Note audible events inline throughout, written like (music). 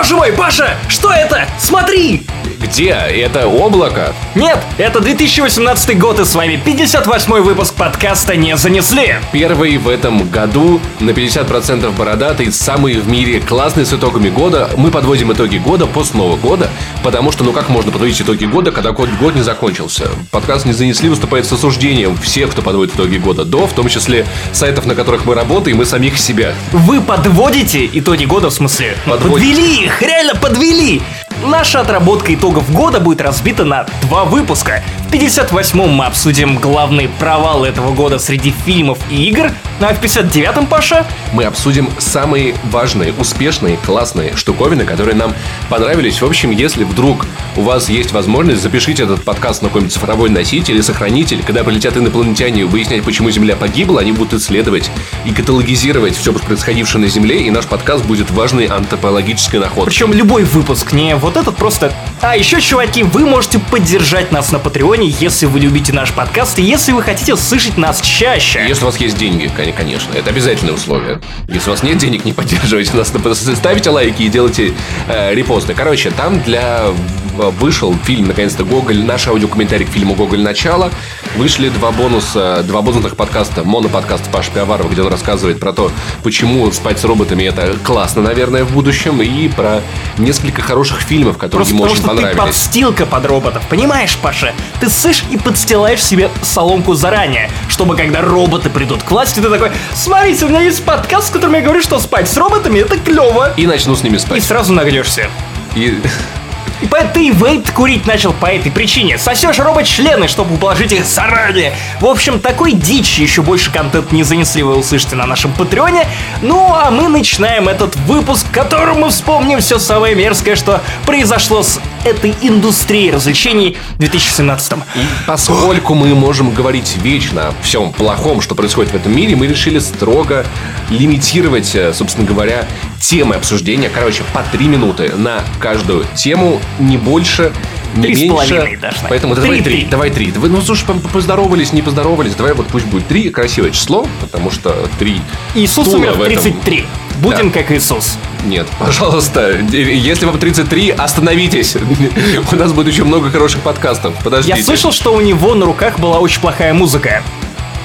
Боже мой, Паша, что это? Смотри! Где? Это облако? Нет, это 2018 год и с вами 58 выпуск подкаста «Не занесли». Первый в этом году на 50% бородатый, самый в мире классный с итогами года. Мы подводим итоги года после Нового года, потому что ну как можно подводить итоги года, когда год, год не закончился? Подкаст «Не занесли» выступает с осуждением всех, кто подводит итоги года до, в том числе сайтов, на которых мы работаем, и самих себя. Вы подводите итоги года, в смысле? Подводите. Подвели их, реально подвели! Наша отработка итогов года будет разбита на два выпуска. В 58-м мы обсудим главный провал этого года среди фильмов и игр, ну а в 59-м, Паша, Мы обсудим самые важные, успешные, классные штуковины, которые нам понравились. В общем, если вдруг у вас есть возможность, запишите этот подкаст на какой-нибудь цифровой носитель или сохранитель. Когда прилетят инопланетяне выяснять, почему Земля погибла, они будут исследовать и каталогизировать все происходившее на Земле, и наш подкаст будет важной антропологической находкой. Причем любой выпуск, не вот этот просто... А еще, чуваки, вы можете поддержать нас на Патреоне, если вы любите наш подкаст и если вы хотите слышать нас чаще. Если у вас есть деньги, кон- конечно, это обязательное условие. Если у вас нет денег, не поддерживайте нас, ставите лайки и делайте э, репосты. Короче, там для вышел фильм, наконец-то, Гоголь, наш аудиокомментарий к фильму «Гоголь. Начало». Вышли два бонуса, два бонусных подкаста, моноподкаст Паши Пиаварова, где он рассказывает про то, почему спать с роботами это классно, наверное, в будущем, и про несколько хороших фильмов, которые Просто ему потому очень что ты понравились. подстилка под роботов, понимаешь, Паша? Ты сышь и подстилаешь себе соломку заранее, чтобы когда роботы придут к власти, ты такой, смотрите, у меня есть подкаст, в котором я говорю, что спать с роботами это клево. И начну с ними И спать. сразу нагрешься. И... (laughs) И ты и вейп курить начал по этой причине. Сосешь робот-члены, чтобы положить их заранее. В общем, такой дичи еще больше контент не занесли, вы услышите на нашем патреоне. Ну, а мы начинаем этот выпуск, в котором мы вспомним все самое мерзкое, что произошло с этой индустрией развлечений в 2017 И поскольку мы можем говорить вечно о всем плохом, что происходит в этом мире, мы решили строго лимитировать, э, собственно говоря, темы обсуждения. Короче, по три минуты на каждую тему, не больше, не Три меньше. даже. Поэтому Три, давай три, три. давай три. Ну, слушай, поздоровались, не поздоровались. Давай вот пусть будет три, красивое число, потому что три. Иисус умер в в этом. 33. Будем как Иисус. Нет, пожалуйста, если вам 33, остановитесь. (laughs) У нас будет еще много хороших подкастов. Подождите. Я слышал, что у него на руках была очень плохая музыка.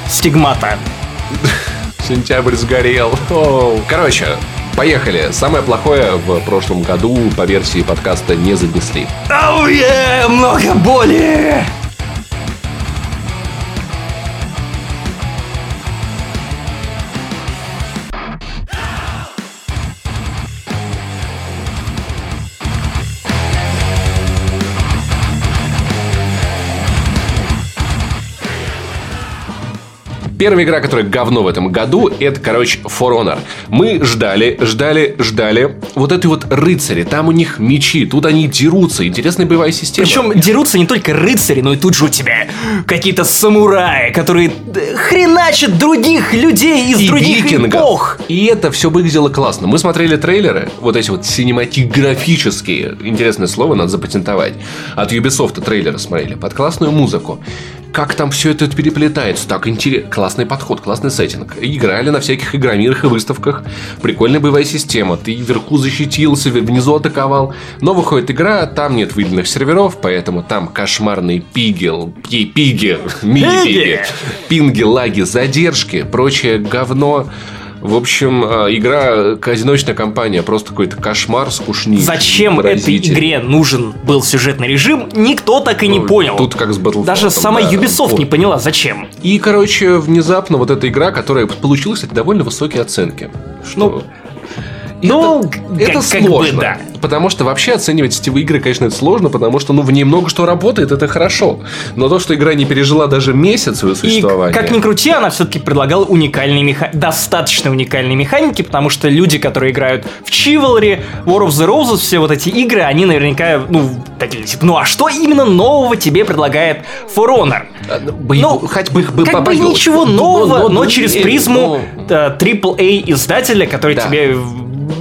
Стигмата. (laughs) Сентябрь сгорел. Короче, поехали. Самое плохое в прошлом году по версии подкаста не занесли. Оу, е, много боли! Первая игра, которая говно в этом году, это, короче, For Honor. Мы ждали, ждали, ждали. Вот эти вот рыцари, там у них мечи, тут они дерутся. Интересная боевая система. Причем дерутся не только рыцари, но и тут же у тебя какие-то самураи, которые э, хреначат других людей из и других викингов. эпох. И это все выглядело классно. Мы смотрели трейлеры, вот эти вот синематографические, интересное слово, надо запатентовать. От Ubisoft трейлеры смотрели, под классную музыку. Как там все это переплетается, так интересно. Классный подход, классный сеттинг. Играли на всяких игромирах и выставках. Прикольная боевая система. Ты вверху защитился, внизу атаковал. Но выходит игра, там нет выделенных серверов, поэтому там кошмарный пигел, пи- пиги, (laughs) мини-пиги, пинги, лаги, задержки, прочее говно. В общем, э, игра одиночная компания, просто какой-то кошмар, скучней. Зачем этой игре нужен был сюжетный режим, никто так и не Ну, понял. Тут как с Battlefront. Даже сама да. Ubisoft Вот. не поняла, зачем. И, короче, внезапно вот эта игра, которая получила, кстати, довольно высокие оценки. Что... Ну, ну, это, это как бы сложно. да. Потому что вообще оценивать сетевые игры, конечно, это сложно, потому что ну, в ней много что работает, это хорошо. Но то, что игра не пережила даже месяц своего И существования... как ни крути, она все-таки предлагала уникальные меха... достаточно уникальные механики, потому что люди, которые играют в Chivalry, War of the Roses, все вот эти игры, они наверняка, ну, такие, типа, ну а что именно нового тебе предлагает For Honor? А, ну, боеву- Ну, хоть бы, бы как бы ничего Ну, нового, ну, но ну, через призму ну, э, AAA издателя, который тебе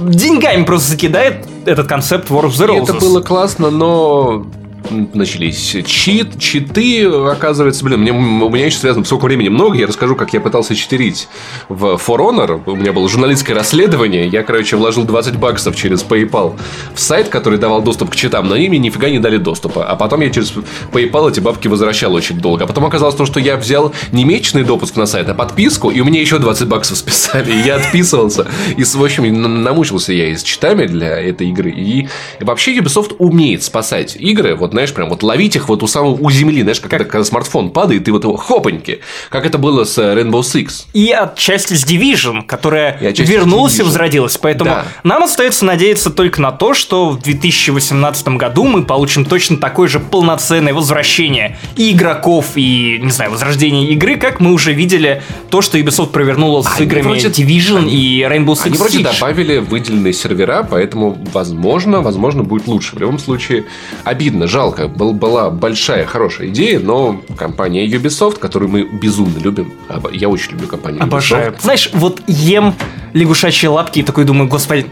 деньгами просто закидает этот концепт War of the И Roses. это было классно, но начались чит, читы, оказывается, блин, мне, у меня еще связано, сколько времени много, я расскажу, как я пытался читерить в For Honor. У меня было журналистское расследование, я, короче, вложил 20 баксов через PayPal в сайт, который давал доступ к читам, но ими нифига не дали доступа. А потом я через PayPal эти бабки возвращал очень долго. А потом оказалось то, что я взял не месячный допуск на сайт, а подписку, и у меня еще 20 баксов списали, и я отписывался. И, в общем, намучился я и с читами для этой игры. И вообще Ubisoft умеет спасать игры, вот, знаешь, прям вот ловить их вот у самого у земли, знаешь, как, как... когда смартфон падает, и вот его хопаньки, как это было с Rainbow Six. И отчасти с Division, которая вернулась и возродилась. Поэтому да. нам остается надеяться только на то, что в 2018 году мы получим точно такое же полноценное возвращение и игроков, и, не знаю, возрождение игры, как мы уже видели то, что Ubisoft провернула с они играми вроде... Division они... и Rainbow Six Они вроде добавили выделенные сервера, поэтому, возможно, возможно, будет лучше. В любом случае, обидно, жалко. Был, была большая, хорошая идея, но компания Ubisoft, которую мы безумно любим, я очень люблю компанию Обожаю. Ubisoft. Знаешь, вот ем лягушачьи лапки и такой думаю, господи,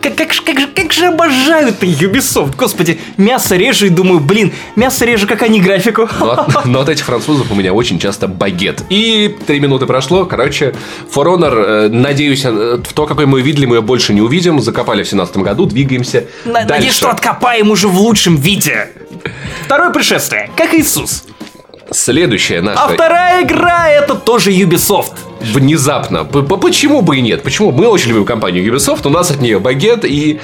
как, как, как, же, как же обожаю ты Ubisoft. Господи, мясо режу и думаю, блин, мясо режу, как они графику. Но, но от этих французов у меня очень часто багет. И три минуты прошло. Короче, For Honor, э, надеюсь, э, в то, какой мы видели, мы ее больше не увидим. Закопали в 2017 году, двигаемся Надеюсь, дальше. что откопаем уже в лучшем виде. Второе пришествие. Как Иисус. Следующая наша... А вторая игра это тоже Ubisoft. Внезапно. Почему бы и нет? Почему? Мы очень любим компанию Ubisoft, у нас от нее багет и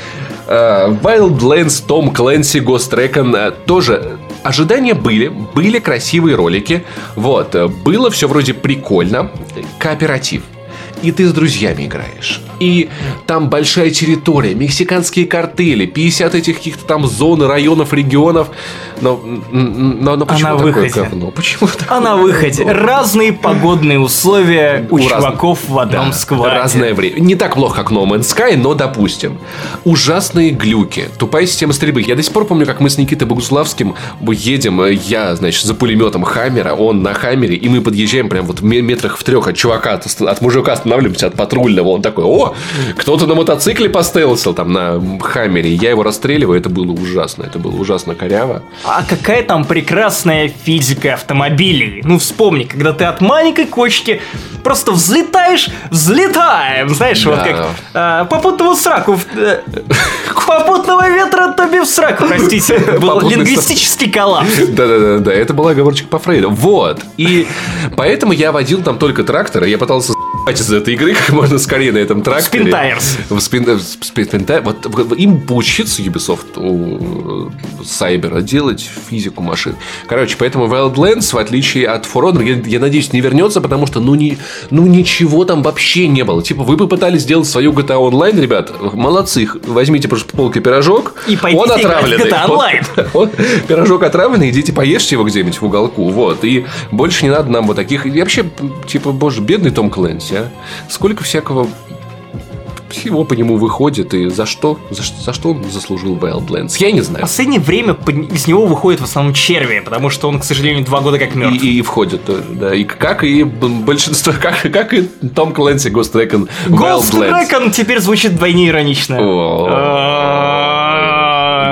э, Wildlands, Tom Clancy, Ghost Recon э, тоже ожидания были, были красивые ролики, вот, э, было все вроде прикольно, кооператив, и ты с друзьями играешь. И там большая территория, мексиканские картели, 50 этих каких-то там зон, районов, регионов. Но, но, но почему а на такое выходе. говно? Почему А на выходе. Разные погодные условия у, у чуваков раз... в одном да, скваде. Разное время. Не так плохо, как No Man's Sky, но допустим. Ужасные глюки. Тупая система стрельбы. Я до сих пор помню, как мы с Никитой Богуславским едем, я, значит, за пулеметом Хаммера, он на Хаммере, и мы подъезжаем прям вот метрах в трех от чувака, от мужика останавливаемся, от патрульного. Он такой, о, кто-то на мотоцикле постелсил там на Хаммере. Я его расстреливаю, это было ужасно. Это было ужасно коряво. А какая там прекрасная физика автомобилей. Ну, вспомни, когда ты от маленькой кочки просто взлетаешь, взлетаем. Знаешь, да. вот как а, попутного сраку. Э, попутного ветра тоби в сраку, простите. (laughs) Был лингвистический коллапс. Да-да-да, да это была оговорочка по Фрейду. Вот. И поэтому я водил там только тракторы. Я пытался из этой игры как можно скорее на этом тракторе. Tires. В Spin, Spin вот, им поучиться Ubisoft у Сайбера делать физику машин. Короче, поэтому Wildlands, в отличие от For Honor, я, я надеюсь, не вернется, потому что ну, не, ну ничего там вообще не было. Типа, вы попытались сделать свою GTA Online, ребят, молодцы, возьмите просто полки пирожок, и он отравленный. GTA Online. (laughs) Он, он, пирожок отравленный, идите поешьте его где-нибудь в уголку, вот. И больше не надо нам вот таких... И вообще, типа, боже, бедный Том Клэнси, а? Сколько всякого всего по нему выходит, и за что, за, за что он заслужил Wildlands? Я не знаю. В последнее время из него выходит в основном черви, потому что он, к сожалению, два года как мертв. И, и, и входит тоже, да. И как и большинство, (laughs) как, как и Том Клэнси Ghost Recon Ghost Recon теперь звучит вдвойне иронично.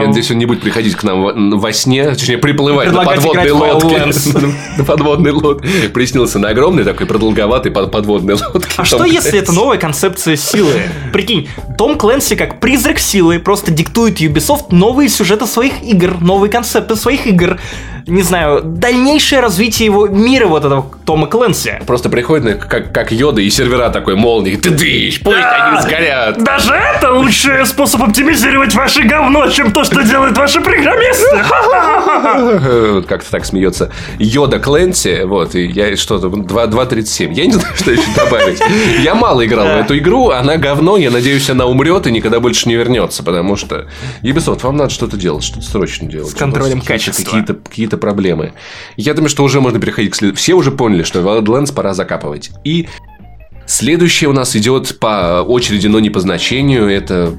Я надеюсь, он не будет приходить к нам во сне, точнее, приплывать на подводной лодке. (laughs) На подводной лодке. Приснился на огромной такой продолговатой подводной лодке. А что, если это (laughs) новая концепция силы? Прикинь, Том Клэнси как призрак силы просто диктует Ubisoft новые сюжеты своих игр, новые концепты своих игр не знаю, дальнейшее развитие его мира вот этого Тома Клэнси. Просто приходит как, как Йода и сервера такой молнии. Ты дышь, пусть да, они сгорят. Даже это лучший способ оптимизировать ваше говно, чем то, что делают ваши программисты. (laughs) Как-то так смеется Йода Клэнси. Вот, и я что-то 2.37. Я не (laughs) знаю, что еще добавить. Я мало играл в эту игру, она говно, я надеюсь, она умрет и никогда больше не вернется, потому что Ubisoft, вам надо что-то делать, что-то срочно делать. С контролем качества. Какие-то какие какие-то проблемы. Я думаю, что уже можно переходить к следующему. Все уже поняли, что Wildlands пора закапывать. И следующее у нас идет по очереди, но не по значению. Это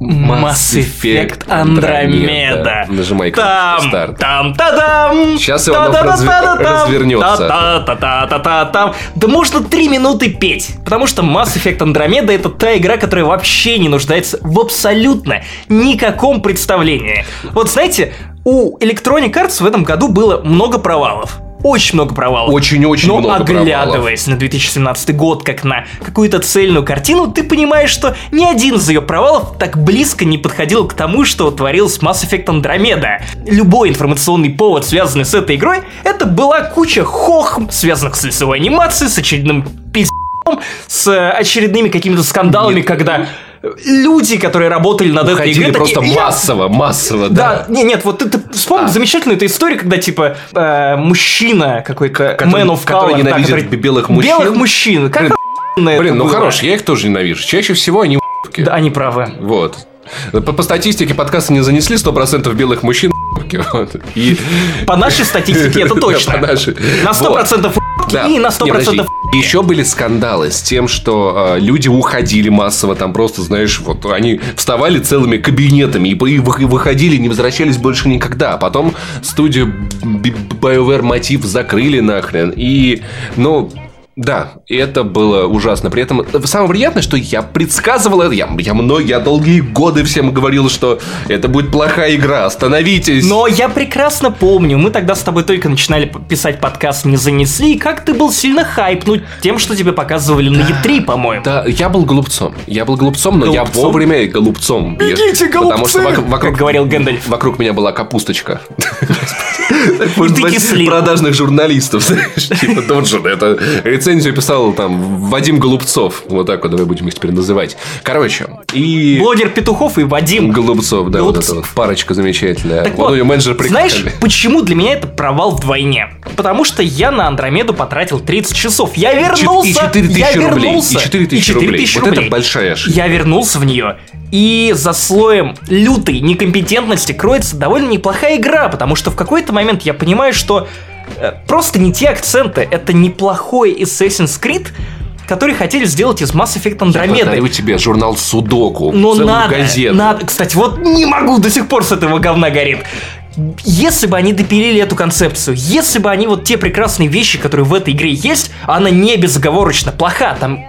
Mass Effect Andromeda. Нажимай Там, кнопку старт. там, та-дам. Щас его оно Та-та-та-та-та-там. разв- развернется. Та-та-та-та-та-та-там. Да можно три минуты петь, потому что Mass Effect Andromeda это та игра, которая вообще не нуждается в абсолютно никаком представлении. Вот знаете, у Electronic Arts в этом году было много провалов. Очень много провалов. Очень-очень Но много оглядываясь на 2017 год как на какую-то цельную картину, ты понимаешь, что ни один из ее провалов так близко не подходил к тому, что творилось в Mass Effect Andromeda. Любой информационный повод, связанный с этой игрой, это была куча хохм, связанных с лицевой анимацией, с очередным пиздом, с очередными какими-то скандалами, Нет. когда люди, которые работали над этой игрой, просто такие, «Я массово, массово, да, да. не, нет, вот ты, ты вспомни А. замечательную эту историю, когда типа э, мужчина какой-то Который- man of который color, да, ненавидит который- белых мужчин. Белых мужчин. Как Блин, это Блин, ну хорош, я их тоже ненавижу. Чаще всего они. Да, они правы. Вот. По, по статистике подкаста не занесли 100% белых мужчин (laughs) вот. И... По нашей статистике это (laughs) точно. По нашей. На 100% Да. и на Не, подожди. 100% Еще были скандалы с тем, что э, люди уходили массово, там просто, знаешь, вот они вставали целыми кабинетами и, и вы- и выходили, не возвращались больше никогда. А потом студию BioWare Мотив закрыли нахрен. И, ну, да, и это было ужасно. При этом э, самое приятное, что я предсказывал это. Я, я, много, я долгие годы всем говорил, что это будет плохая игра. Остановитесь. Но я прекрасно помню, мы тогда с тобой только начинали писать подкаст «Не занесли», и как ты был сильно хайпнут тем, что тебе показывали на E3, по-моему. Да, я был голубцом. Я был голубцом, но я Голубцом? вовремя голубцом. Бегите, Потому что голубцы! вок- вокруг, Как говорил Гэндальф. вокруг меня была капусточка. (laughs) Продажных журналистов, (laughs) знаешь, типа Доджин. Это рецензию писал там Вадим Голубцов. Вот так вот давай будем их теперь называть. Короче, и... Блогер Петухов и Вадим. Голубцов, да, вот Голубцов. эта вот парочка замечательная. Так Вот вот, ее менеджер знаешь, прикольный. почему для меня это провал вдвойне? Потому что я на Андромеду потратил 30 часов. Я вернулся. И 4 я тысячи рублей. вернулся. И 4 тысячи рублей. тысячи Вот это большая ошибка. Я вернулся в нее. И за слоем лютой некомпетентности кроется довольно неплохая игра, потому что в какой-то момент я понимаю, что просто не те акценты. Это неплохой Assassin's Creed, который хотели сделать из Mass Effect Andromeda. Подарю тебе журнал Судоку. Но целую надо, газету. надо. Кстати, вот не могу, до сих пор с этого говна горит. Если бы они допилили эту концепцию, если бы они вот те прекрасные вещи, которые в этой игре есть, она не безоговорочно плоха, там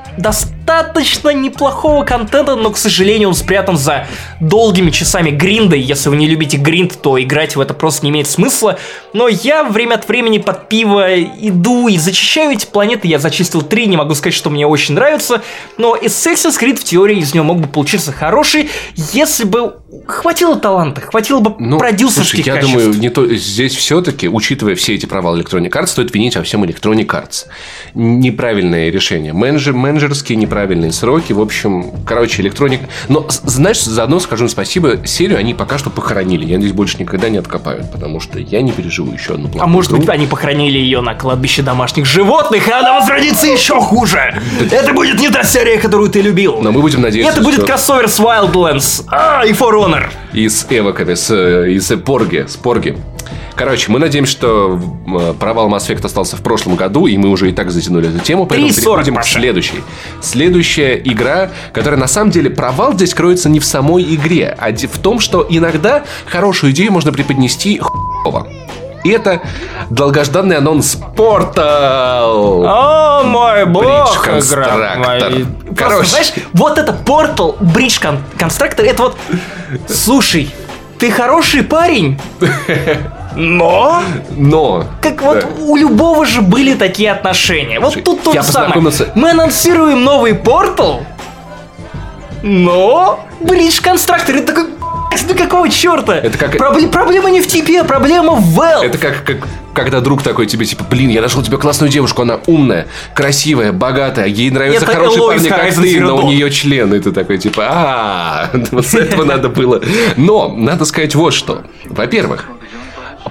достаточно неплохого контента, но, к сожалению, он спрятан за долгими часами гринда, и если вы не любите гринд, то играть в это просто не имеет смысла. Но я время от времени под пиво иду и зачищаю эти планеты, я зачистил три, не могу сказать, что мне очень нравится, но Assassin's Creed в теории из него мог бы получиться хороший, если бы хватило таланта, хватило бы Ну, продюсерских слушай, я качеств. думаю, не то, здесь все-таки, учитывая все эти провалы Electronic Arts, стоит винить во всем Electronic Arts. Неправильное решение. Менеджер, менеджерские неправильные сроки. В общем, короче, Electronic... Но, знаешь, заодно скажу им спасибо, серию они пока что похоронили. Я надеюсь, больше никогда не откопают, потому что я не переживу еще одну А плохую может игру. быть, они похоронили ее на кладбище домашних животных, и она возродится еще хуже. Это будет не та серия, которую ты любил. Но мы будем надеяться, Это будет что- кроссовер с Wildlands. А, и For Honor. И с эвоками, с, и с Порги, с Порги. Короче, мы надеемся, что э, провал Mass Effect остался в прошлом году, и мы уже и так затянули эту тему, поэтому 3.40, переходим к Паша. следующей. Следующая игра, которая на самом деле провал здесь кроется не в самой игре, а в том, что иногда хорошую идею можно преподнести хуево. И это долгожданный анонс Портал. О, мой бог, игра. Короче. Просто, знаешь, вот это Portal Con- Constructor, это вот... Слушай, ты хороший парень, но... Но... Как вот Да. у любого же были такие отношения. Вот Слушай, тут то же самое. Мы анонсируем новый Portal, но Bridge Constructor, это такой... Ну какого черта? Это как- Пробле- Проблема не в тебе, проблема в Valve. Это как, как когда друг такой тебе, типа, блин, я нашел тебе классную девушку, она умная, красивая, богатая, ей нравятся Это хорошие Элоиз парни, как ты, но у нее член, и ты такой, типа, а (laughs) вот с этого надо было. Но, надо сказать вот что. Во-первых,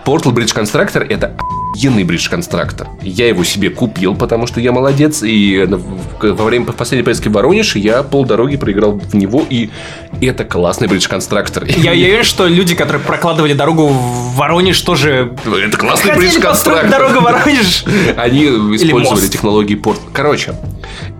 Portal Bridge Constructor это охуенный бридж конструктор. Я его себе купил, потому что я молодец, и во время последней поездки в Воронеж я полдороги проиграл в него, и это классный бридж конструктор. Я, я уверен, что люди, которые прокладывали дорогу в Воронеж, тоже Это классный бридж конструктор. дорогу в Воронеж. (laughs) Они использовали технологии порт. Короче,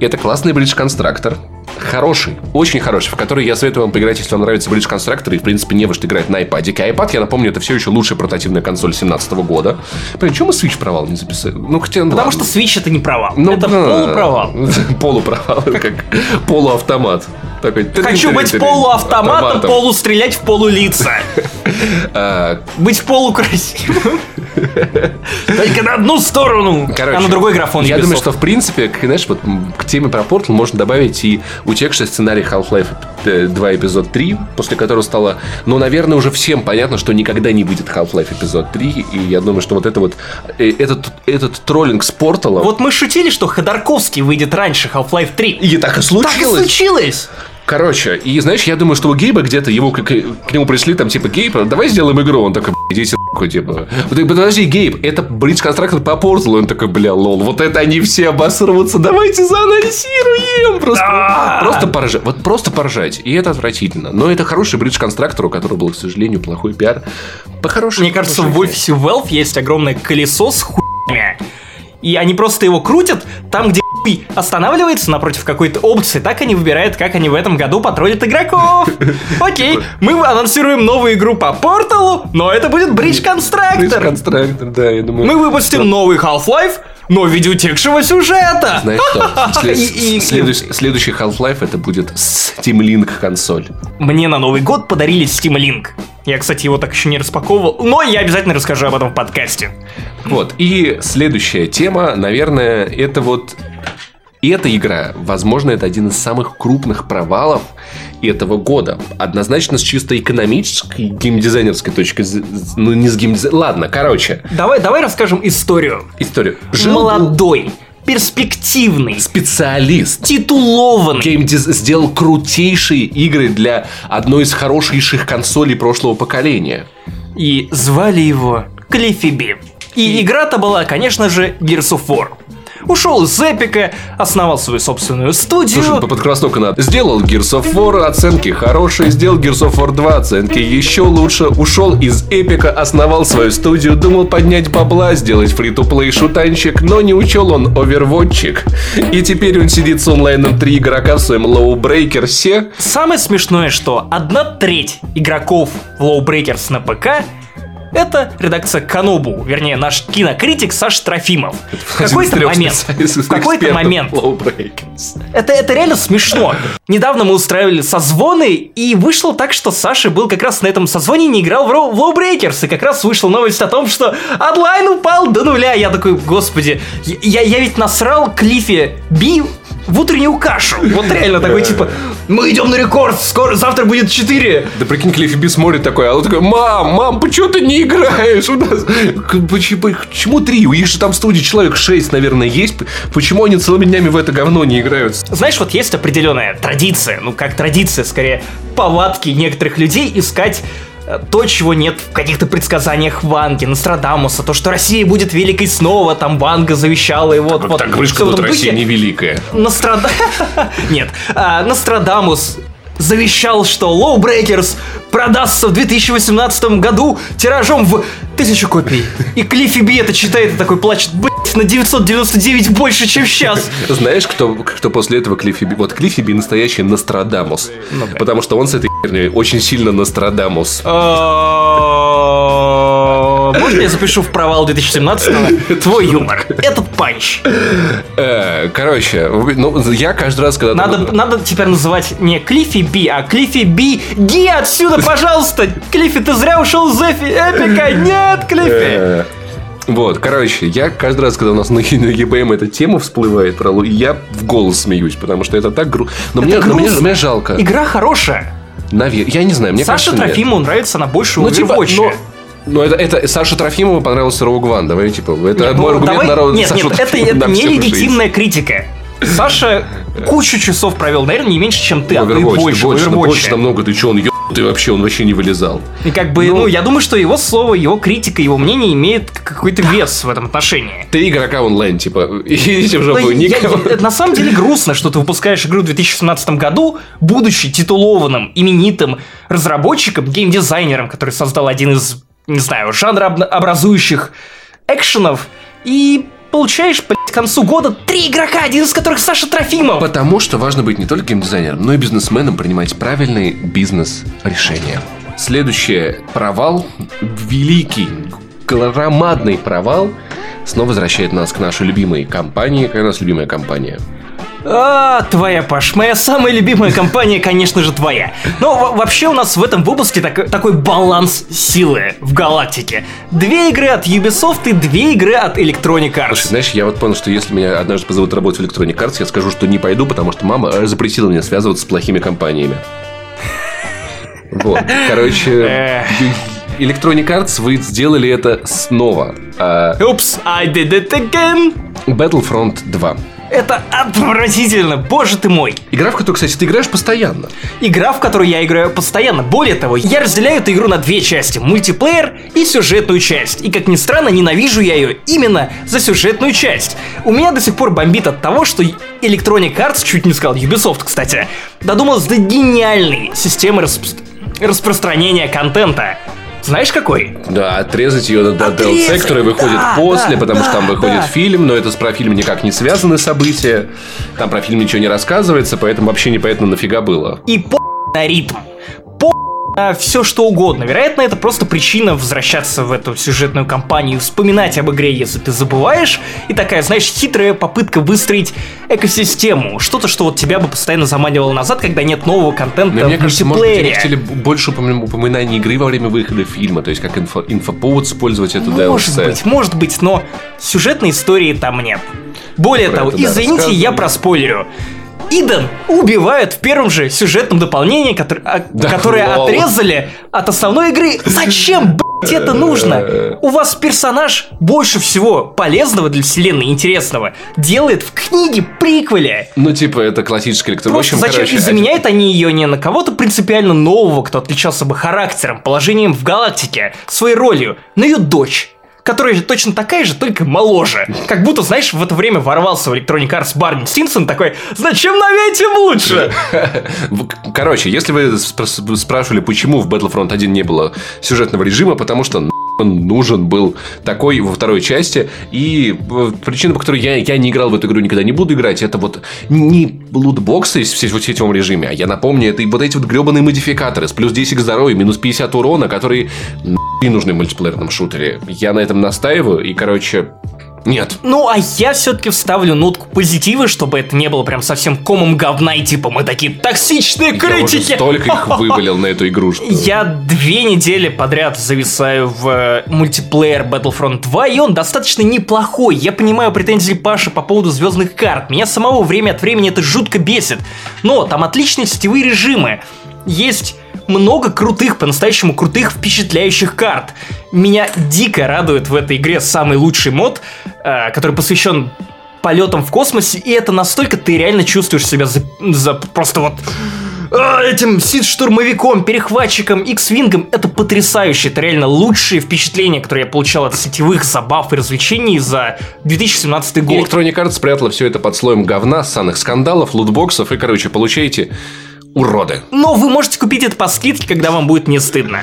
это классный бридж конструктор, хороший, очень хороший, в который я советую вам поиграть, если вам нравится Bridge Constructor, и, в принципе, не во что играть на iPad. iPad, я напомню, это все еще лучшая портативная консоль 2017 года. Блин, почему мы Switch провал не записали? Ну, хотя, ну, Потому ладно. что Switch это не провал. Ну, это да. полупровал. (laughs) Полупровал, (laughs) как полуавтомат. Такой, Хочу быть полуавтоматом, автоматом. полустрелять в полулица. (laughs) А, Быть полукрасивым. (laughs) Только на одну сторону. Короче, а на другой графон Я думаю, что в принципе, к- знаешь, вот к теме про Portal можно добавить и утекший сценарий Half-Life э, 2 эпизод 3, после которого стало, ну, наверное, уже всем понятно, что никогда не выйдет Half-Life эпизод 3, и я думаю, что вот это вот, э, этот, этот троллинг с Порталом... Вот мы шутили, что Ходорковский выйдет раньше Half-Life 3. и так и Так и случилось. Короче, и знаешь, я думаю, что у Гейба где-то его к, к- нему пришли там типа Гейб, давай сделаем игру. Он такой, «Бля, идите нахуй, типа. Подожди, Гейб, это Бридж Констрактор по порталу. Он такой, бля, лол, вот это они все обосрутся, давайте заанонсируем. Просто, просто поржать. Вот просто поржать. И это отвратительно. Но это хороший Бридж Констрактор, у которого был, к сожалению, плохой пиар. По-хорошему. Мне кажется, в офисе Valve есть огромное колесо с хуйнями. И они просто его крутят там, где хуй останавливается напротив какой-то опции, так они выбирают, как они в этом году потроллят игроков. (laughs) Окей, мы анонсируем новую игру по порталу, но это будет Bridge Constructor. Констрактор, да, я думаю. Мы выпустим новый Half-Life, но в виде утекшего сюжета. Знаешь что? (laughs) След- И- и- следующий, следующий Half-Life это будет Steam Link консоль. Мне на Новый год подарили Steam Link. Я, кстати, его так еще не распаковывал, но я обязательно расскажу об этом в подкасте. Вот. И следующая тема, наверное, это вот... И эта игра, возможно, это один из самых крупных провалов этого года. Однозначно с чисто экономической, геймдизайнерской точки зрения. Ну, не с геймдизайнерской... Ладно, короче. Давай, давай расскажем историю. Историю. Жил Молодой, перспективный, специалист. титулованный. Геймдиз сделал крутейшие игры для одной из хорошейших консолей прошлого поколения. И звали его Клиффи Би. И игра-то была, конечно же, Gears of War. Ушел из Эпика, основал свою собственную студию. Слушай, подкрасновку надо. Сделал Gears of War, оценки хорошие. Сделал Gears of War 2, оценки еще лучше. Ушел из Эпика, основал свою студию. Думал поднять бабла, сделать free-to-play шутанчик, но не учел он Overwatch'ик. И теперь он сидит с онлайном три игрока в своем LawBreakers'е. Самое смешное, что одна треть игроков в Breakers на ПК это редакция Канобу, вернее, наш кинокритик Саша Трофимов. В какой-то момент, (laughs) в какой-то момент, это, это реально смешно. Недавно мы устраивали созвоны, и вышло так, что Саша был как раз на этом созвоне не играл в, Ро- в Low Breakers, и как раз вышла новость о том, что онлайн упал до нуля. Я такой, господи, я, я ведь насрал Клиффе Би в утреннюю кашу. Вот реально такой, типа, мы идем на рекорд, скоро, завтра будет 4. Да прикинь, Клиффи Би смотрит такой, а он такой, мам, мам, почему ты не играешь у нас? Почему, три? У них же там в студии человек шесть, наверное, есть. Почему они целыми днями в это говно не играют? Знаешь, вот есть определенная традиция, ну как традиция, скорее, повадки некоторых людей искать то, чего нет в каких-то предсказаниях Ванги, Нострадамуса, то, что Россия будет великой снова, там Ванга завещала, и вот, вот. так говоришь, всё как в будто этом Россия духе. невеликая. Нострада... (laughs) Нет, а, Нострадамус завещал, что Low Breakers продастся в 2018 году тиражом в тысячу копий. И Клиффи Би это читает и такой плачет, блять, на 999 больше, чем сейчас. (laughs) Знаешь, кто, кто после этого Клиффи Би? Вот Клиффи Би настоящий Нострадамус. Ну-ка. потому что он с этой херней очень сильно Нострадамус. А, Можно я запишу в провал 2017 (laughs) твой юмор? Этот панч. Э, короче, ну, я каждый раз, когда... Надо, надо теперь называть не Клиффи Би, а Клиффи Би. Ги отсюда, (laughs) пожалуйста! Клиффи, ты зря ушел из Эпика! Нет, Клиффи! Вот, короче, я каждый раз, когда у нас на, на EBM эта тема всплывает я в голос смеюсь, потому что это так грустно. Но, мне, но мне, грустно. мне жалко. Игра хорошая. Навер- Я не знаю, мне Саше кажется, нет. Трофимову нравится она больше Ну, типа, но, но это, это Саше Трофимову понравился One. Давай, типа, это Нет, мой ну, аргумент давай- на Нет, Сашу нет, это, это нелегитимная критика. Саша кучу часов провел, наверное, не меньше, чем ты, а больше. ты в больше, ну, Overwatch. больше намного, ты че, он ебаный вообще, он вообще не вылезал. И как бы, ну, я думаю, что его слово, его критика, его мнение имеет какой-то вес в этом отношении. Три игрока онлайн, типа, (laughs) идите в Ну, жопу, я- я- на самом деле грустно, что ты выпускаешь игру в 2017 году, будучи титулованным, именитым разработчиком, геймдизайнером, который создал один из, не знаю, жанрообразующих экшенов, и получаешь, блядь, к концу года три игрока, один из которых Саша Трофимов. Потому что важно быть не только геймдизайнером, но и бизнесменом, принимать правильные бизнес-решения. Следующий провал, великий, громадный провал, снова возвращает нас к нашей любимой компании. Какая у нас любимая компания? А, твоя, Паш, моя самая любимая компания, конечно же, твоя. Но вообще у нас в этом выпуске так, такой баланс силы в галактике. Две игры от Ubisoft и две игры от Electronic Arts. Слушай, знаешь, я вот понял, что если меня однажды позовут работать в Electronic Arts, я скажу, что не пойду, потому что мама запретила мне связываться с плохими компаниями. Вот, короче, (laughs) Electronic Arts, вы сделали это снова. Упс, I did it again. Battlefront 2. Это отвратительно, боже ты мой. Игра, в которую, кстати, ты играешь постоянно. Игра, в которую я играю постоянно. Более того, я разделяю эту игру на две части. Мультиплеер и сюжетную часть. И, как ни странно, ненавижу я ее именно за сюжетную часть. У меня до сих пор бомбит от того, что Electronic Arts, чуть не сказал, Ubisoft, кстати, додумалась до гениальной системы расп... распространения контента. Знаешь какой? Да, отрезать ее до DLC, который выходит да, после, да, потому да, что там выходит фильм, но это про фильм никак не связаны события. Там про фильм ничего не рассказывается, поэтому вообще непонятно нафига было. И по на ритм все что угодно. Вероятно, это просто причина возвращаться в эту сюжетную кампанию, вспоминать об игре, если ты забываешь, и такая, знаешь, хитрая попытка выстроить экосистему, что-то, что вот тебя бы постоянно заманивало назад, когда нет нового контента Но, в мне кажется, может быть, они хотели больше упоминаний игры во время выхода фильма, то есть как инфо, инфоповод использовать это DLC. Может быть, может быть, но сюжетной истории там нет. Более Про того, это, извините, да, я проспойлерю. Иден убивают в первом же сюжетном дополнении, который, а, (laughs) да, которое вау. отрезали от основной игры. Зачем, (laughs) блядь, это нужно? У вас персонаж больше всего полезного для вселенной, интересного, делает в книге приквеле. Ну, типа, это классическая. В общем, зачем? Короче, и заменяют они ее не на кого-то принципиально нового, кто отличался бы характером, положением в галактике, своей ролью, на ее дочь которая точно такая же, только моложе. Как будто, знаешь, в это время ворвался в Electronic Arts Барни Стинсон такой, зачем новее, тем лучше. (laughs) Короче, если вы спрашивали, почему в Battlefront 1 не было сюжетного режима, потому что нужен был такой во второй части. И э, причина, по которой я, я не играл в эту игру, никогда не буду играть, это вот не лутбоксы в сетевом режиме, а я напомню, это и вот эти вот гребаные модификаторы с плюс 10 к здоровью, минус 50 урона, которые не нужны в мультиплеерном шутере. Я на этом настаиваю, и, короче, нет. Ну, а я все-таки вставлю нотку позитива, чтобы это не было прям совсем комом говна и типа мы такие токсичные критики. Я столько их (laughs) вывалил на эту игру, что... Я две недели подряд зависаю в э, мультиплеер Battlefront 2, и он достаточно неплохой. Я понимаю претензии Паши по поводу звездных карт. Меня самого время от времени это жутко бесит. Но там отличные сетевые режимы. Есть много крутых, по-настоящему крутых, впечатляющих карт. Меня дико радует в этой игре самый лучший мод, э, который посвящен полетам в космосе, и это настолько ты реально чувствуешь себя за, за просто вот э, этим сид-штурмовиком, перехватчиком, X-вингом. Это потрясающе, это реально лучшие впечатления, которые я получал от сетевых забав и развлечений за 2017 год. Electronic Arts спрятала все это под слоем говна, санных скандалов, лутбоксов, и, короче, получаете уроды. Но вы можете купить это по скидке, когда вам будет не стыдно.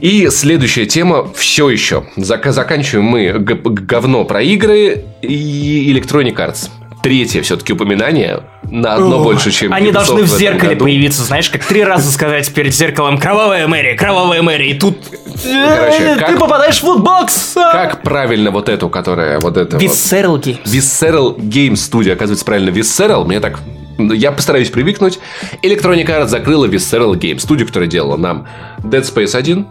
И следующая тема все еще. Зак- заканчиваем мы говно про игры и Electronic Arts. Третье все-таки упоминание на одно О, больше, чем Они должны в зеркале году. появиться, знаешь, как три раза сказать перед зеркалом «Кровавая Мэри, кровавая Мэри», и тут Короче, э, как, ты попадаешь в лутбокс! Как правильно вот эту, которая вот это Visceral вот... Games. Visceral Games Studio, оказывается, правильно Visceral, мне так я постараюсь привыкнуть. Electronic Arts закрыла Visceral Games, студию, которая делала нам Dead Space 1,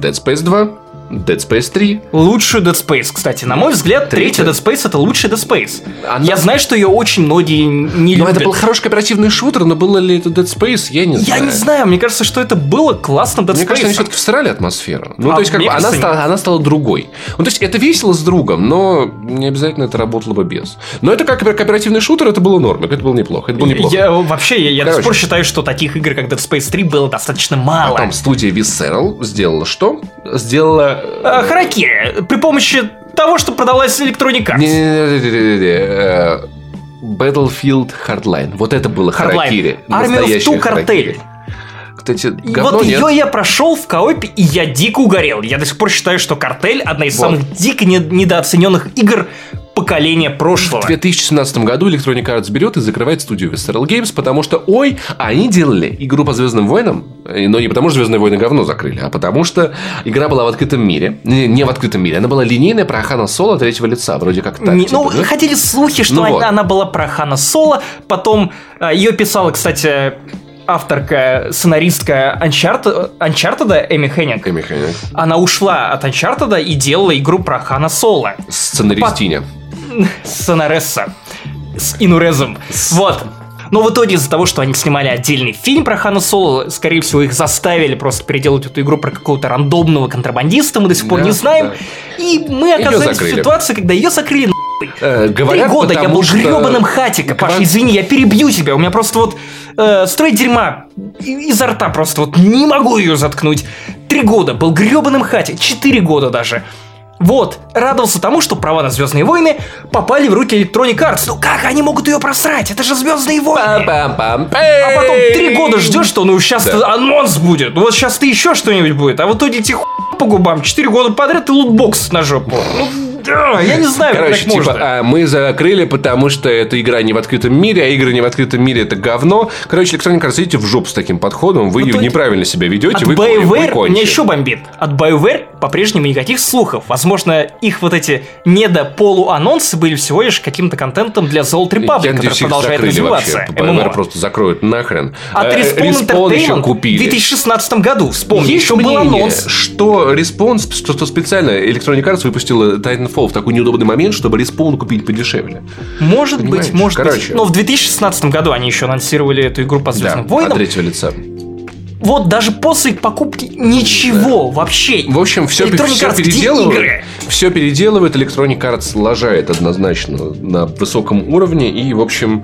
Dead Space 2, Dead Space 3. Лучшую Dead Space, кстати. На мой взгляд, третья Dead Space это лучший Dead Space. Она... Я знаю, что ее очень многие не но любят. это был хороший кооперативный шутер, но было ли это Dead Space, я не знаю. Я не знаю, мне кажется, что это было классно Dead Мне Space. кажется, они все-таки всрали атмосферу. Ну, а то есть, как бы, она стала, она стала другой. Ну, то есть, это весело с другом, но не обязательно это работало бы без. Но это как кооперативный шутер, это было норм, это было неплохо. Это было неплохо. Я вообще, я, я до сих пор считаю, что таких игр, как Dead Space 3, было достаточно мало. Потом студия Visceral сделала что? Сделала... А, Хараки Кире при помощи того, что продалась Electronic Arts. Э, Battlefield Hardline. Вот это было Харакири. Army of Two картель. Кстати, и вот нет. ее я прошел в коопе, и я дико угорел. Я до сих пор считаю, что картель одна из вот. самых дико недооцененных игр поколения прошлого. В 2017 году Electronic Arts берет и закрывает студию Visceral Games, потому что, ой, они делали игру по Звездным войнам, но не потому что Звездные войны говно закрыли, а потому что игра была в открытом мире. Не, не в открытом мире, она была линейная про Хана Соло третьего лица, вроде как так. Не- типа, ну, да? ходили слухи, что Ну она, вот. она была про Хана Соло, потом э, ее писала, кстати, авторка, сценаристка Uncharted, Uncharted Эми Хеннинг. Эми Хеннинг. Она ушла от Uncharted и делала игру про Хана Соло. Сценаристиня. Сценаресса. С Инурезом. Вот. Но в итоге из-за того, что они снимали отдельный фильм про Хана Соло, скорее всего, их заставили просто переделать эту игру про какого-то рандомного контрабандиста, мы до сих пор Да, не знаем. да. И мы оказались в ситуации, когда ее закрыли Э, Три говорят, года я был что- гребаным хатика. Паша, Говорят- извини, я перебью тебя. У меня просто вот э, строй дерьма изо рта просто вот не могу ее заткнуть. Три года был гребаным хатик. Четыре года даже. Вот, радовался тому, что права на Звездные войны попали в руки Electronic Arts. Ну как они могут ее просрать? Это же Звездные войны. Пам-пам-пам. А потом три года ждешь, что ну сейчас Да. анонс будет. Вот сейчас ты еще что-нибудь будет. А в итоге тебе хуй по губам. Четыре года подряд и лутбокс на жопу. Ну, да, я не знаю, как Короче, так типа, можно. а, мы закрыли, потому что эта игра не в открытом мире, а игры не в открытом мире это говно. Короче, Electronic Arts, идите в жопу с таким подходом, вы В итоге- неправильно себя ведете, вы, BioWare меня еще бомбит. От BioWare по-прежнему никаких слухов. Возможно, их вот эти недо-полуанонсы были всего лишь каким-то контентом для Old Republic, Я который продолжает развиваться. BioWare просто закроют нахрен. От Э, Respawn Entertainment в купили. 2016 году. Вспомни, еще был анонс. что Respawn, что, что специально Electronic Arts выпустила Titanfall в такой неудобный момент, чтобы Respawn купить подешевле. Может Понимаешь? быть, может Короче. быть. Но в 2016 году они еще анонсировали эту игру по Звездным от войнам. третьего лица. Вот даже после покупки ничего вообще. В общем, все, где переделывают. игры? Все переделывает. Electronic Arts лажает однозначно на высоком уровне. И, в общем,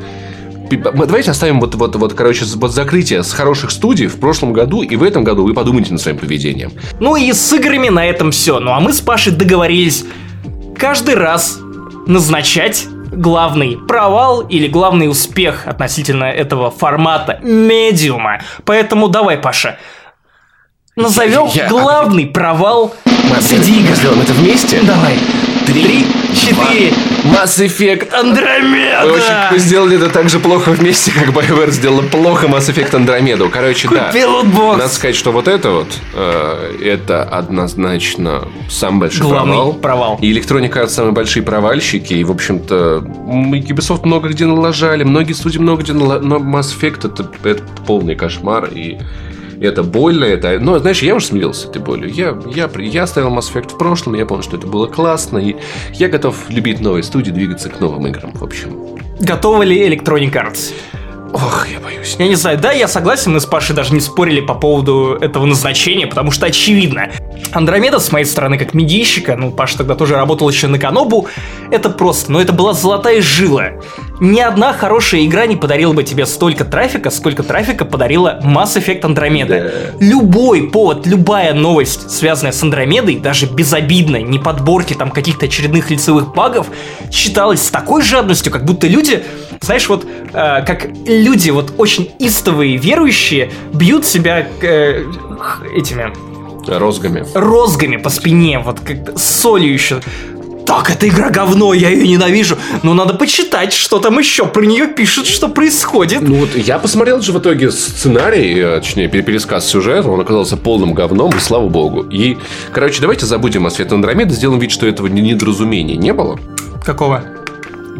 давайте оставим вот, вот, вот, короче, вот закрытие с хороших студий в прошлом году и в этом году вы подумайте над своим поведением. Ну и с играми на этом все. Ну а мы с Пашей договорились каждый раз назначать главный провал или главный успех относительно этого формата медиума. Поэтому давай, Паша, назовем Я- я- главный провал среди игр. сделаем это вместе. Давай. Три, четыре. Mass Effect. Андромеда! Вы, очень, вы сделали это так же плохо вместе, (laughs) как BioWare сделала плохо Mass Effect Andromeda. Короче, да. Лутбокс. Надо сказать, что вот это вот, э, это однозначно самый большой Главный провал. провал. И Electronic Arts самые большие провальщики. И, в общем-то, Ubisoft много где налажали, многие студии много где налажали. Но Mass Effect это, это полный кошмар. И это больно, это... Но, знаешь, я уже смирился этой болью. Я, я, я оставил Mass Effect в прошлом, я понял, что это было классно. И я готов любить новые студии, двигаться к новым играм, в общем. Готовы ли Electronic Arts? Ох, я боюсь. Я не знаю, да, я согласен, мы с Пашей даже не спорили по поводу этого назначения, потому что очевидно. Андромеда, с моей стороны, как медийщика, ну, Паша тогда тоже работал еще на Канобу, это просто, ну, это была золотая жила. Ни одна хорошая игра не подарила бы тебе столько трафика, сколько трафика подарила Mass Effect Andromeda. Любой повод, любая новость, связанная с Андромедой, даже безобидная, не подборки там каких-то очередных лицевых багов, считалась с такой жадностью, как будто люди, знаешь, вот э, как люди вот очень истовые верующие бьют себя э, этими Розгами. розгами по спине, вот как солью еще. Так, эта игра говно, я ее ненавижу. Но надо почитать, что там еще про нее пишут, что происходит. Ну вот я посмотрел же в итоге сценарий, э, точнее пере- пересказ сюжета, он оказался полным говном, и слава богу. И, короче, давайте забудем о Свете Андромеды, сделаем вид, что этого не- недоразумения не было. Какого?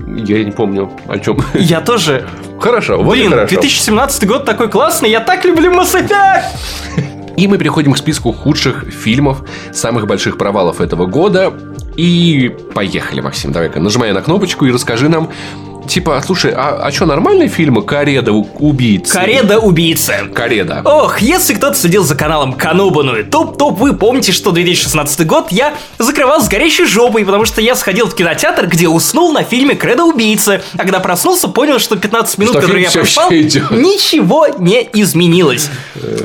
Я не помню о чем. Я тоже. Хорошо, вот Блин, хорошо. 2017 год такой классный, я так люблю Mass Effect! И мы переходим к списку худших фильмов, самых больших провалов этого года. И поехали, Максим, давай-ка нажимай на кнопочку и расскажи нам, типа, слушай, а, а что, нормальные фильмы Кареда убийцы? Кареда убийца. Кареда. Ох, если кто-то следил за каналом Канобану и Топ-Топ, вы помните, что 2016 год я закрывал с горящей жопой, потому что я сходил в кинотеатр, где уснул на фильме «Кредо убийцы», а когда проснулся, понял, что 15 минут, Что которые я идет. ничего не изменилось.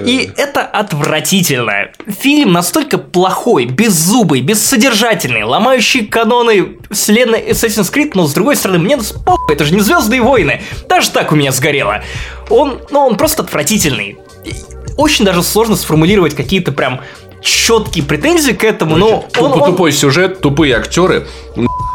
И это отвратительно. Фильм настолько плохой, беззубый, бессодержательный, ломающий каноны вселенной Assassin's Creed, но с другой стороны, мне похуй, это же не Звездные войны. Даже так у меня сгорело. Он, ну, он просто отвратительный. И Очень даже сложно сформулировать какие-то прям четкие претензии к этому, но Туп- он, он- Тупой сюжет, тупые актеры.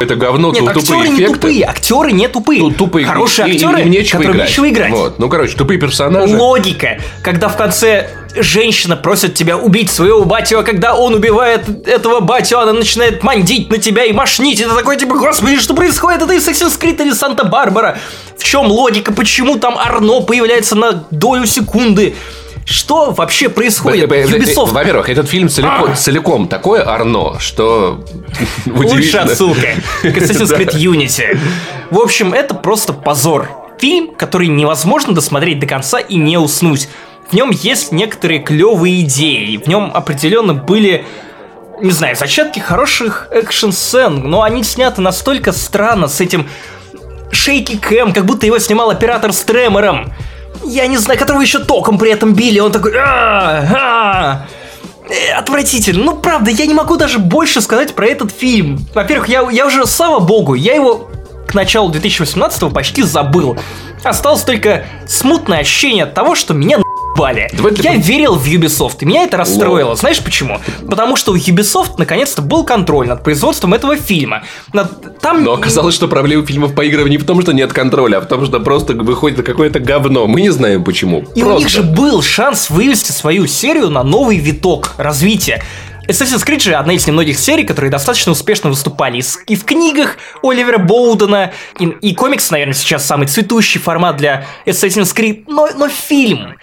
Это говно, Нет, ту- актеры тупые не эффекты. тупые, актеры не тупые. Ну, тупые Хорошие и- и- актеры, им нечего которым играть. нечего играть. Вот. Ну, короче, тупые персонажи. Логика, когда в конце женщина просит тебя убить своего батю, а когда он убивает этого батю, она начинает мандить на тебя и машнить. Это такой типа, господи, что происходит? Это Assassin's Creed или Санта-Барбара? В чем логика? Почему там Арно появляется на долю секунды? Что вообще происходит? Ubisoft. Во-первых, этот фильм целиком, целиком такое Арно, что (laughs) Лучшая отсылка к Assassin's. Creed (laughs) Unity. В общем, это просто позор. Фильм, который невозможно досмотреть до конца и не уснуть. В нем есть некоторые клевые идеи. В нем определенно были не знаю, зачатки хороших экшн-сцен, но они сняты настолько странно с этим шейки кэм, как будто его снимал оператор с тремором. Я не знаю, которого еще током при этом били, он такой... «А, а». Э, Отвратительно. Ну, правда, я не могу даже больше сказать про этот фильм. Во-первых, я, я уже, слава богу, я его к началу 2018 почти забыл. Осталось только смутное ощущение от того, что меня наебали. Давай ты Я пон- верил в Ubisoft, и меня это расстроило. Знаешь почему? Потому что у Ubisoft наконец-то был контроль над производством этого фильма. Над- Там Но оказалось, что проблема фильмов по играм не потому, что нет контроля, а потому что просто выходит какое-то говно. Мы не знаем почему. И у Просто. них же был шанс вывести свою серию на новый виток развития. Assassin's Creed же одна из немногих серий, которые достаточно успешно выступали и в книгах Оливера Боудена, и, и комикс, наверное, сейчас самый цветущий формат для Assassin's Creed, но, но фильм,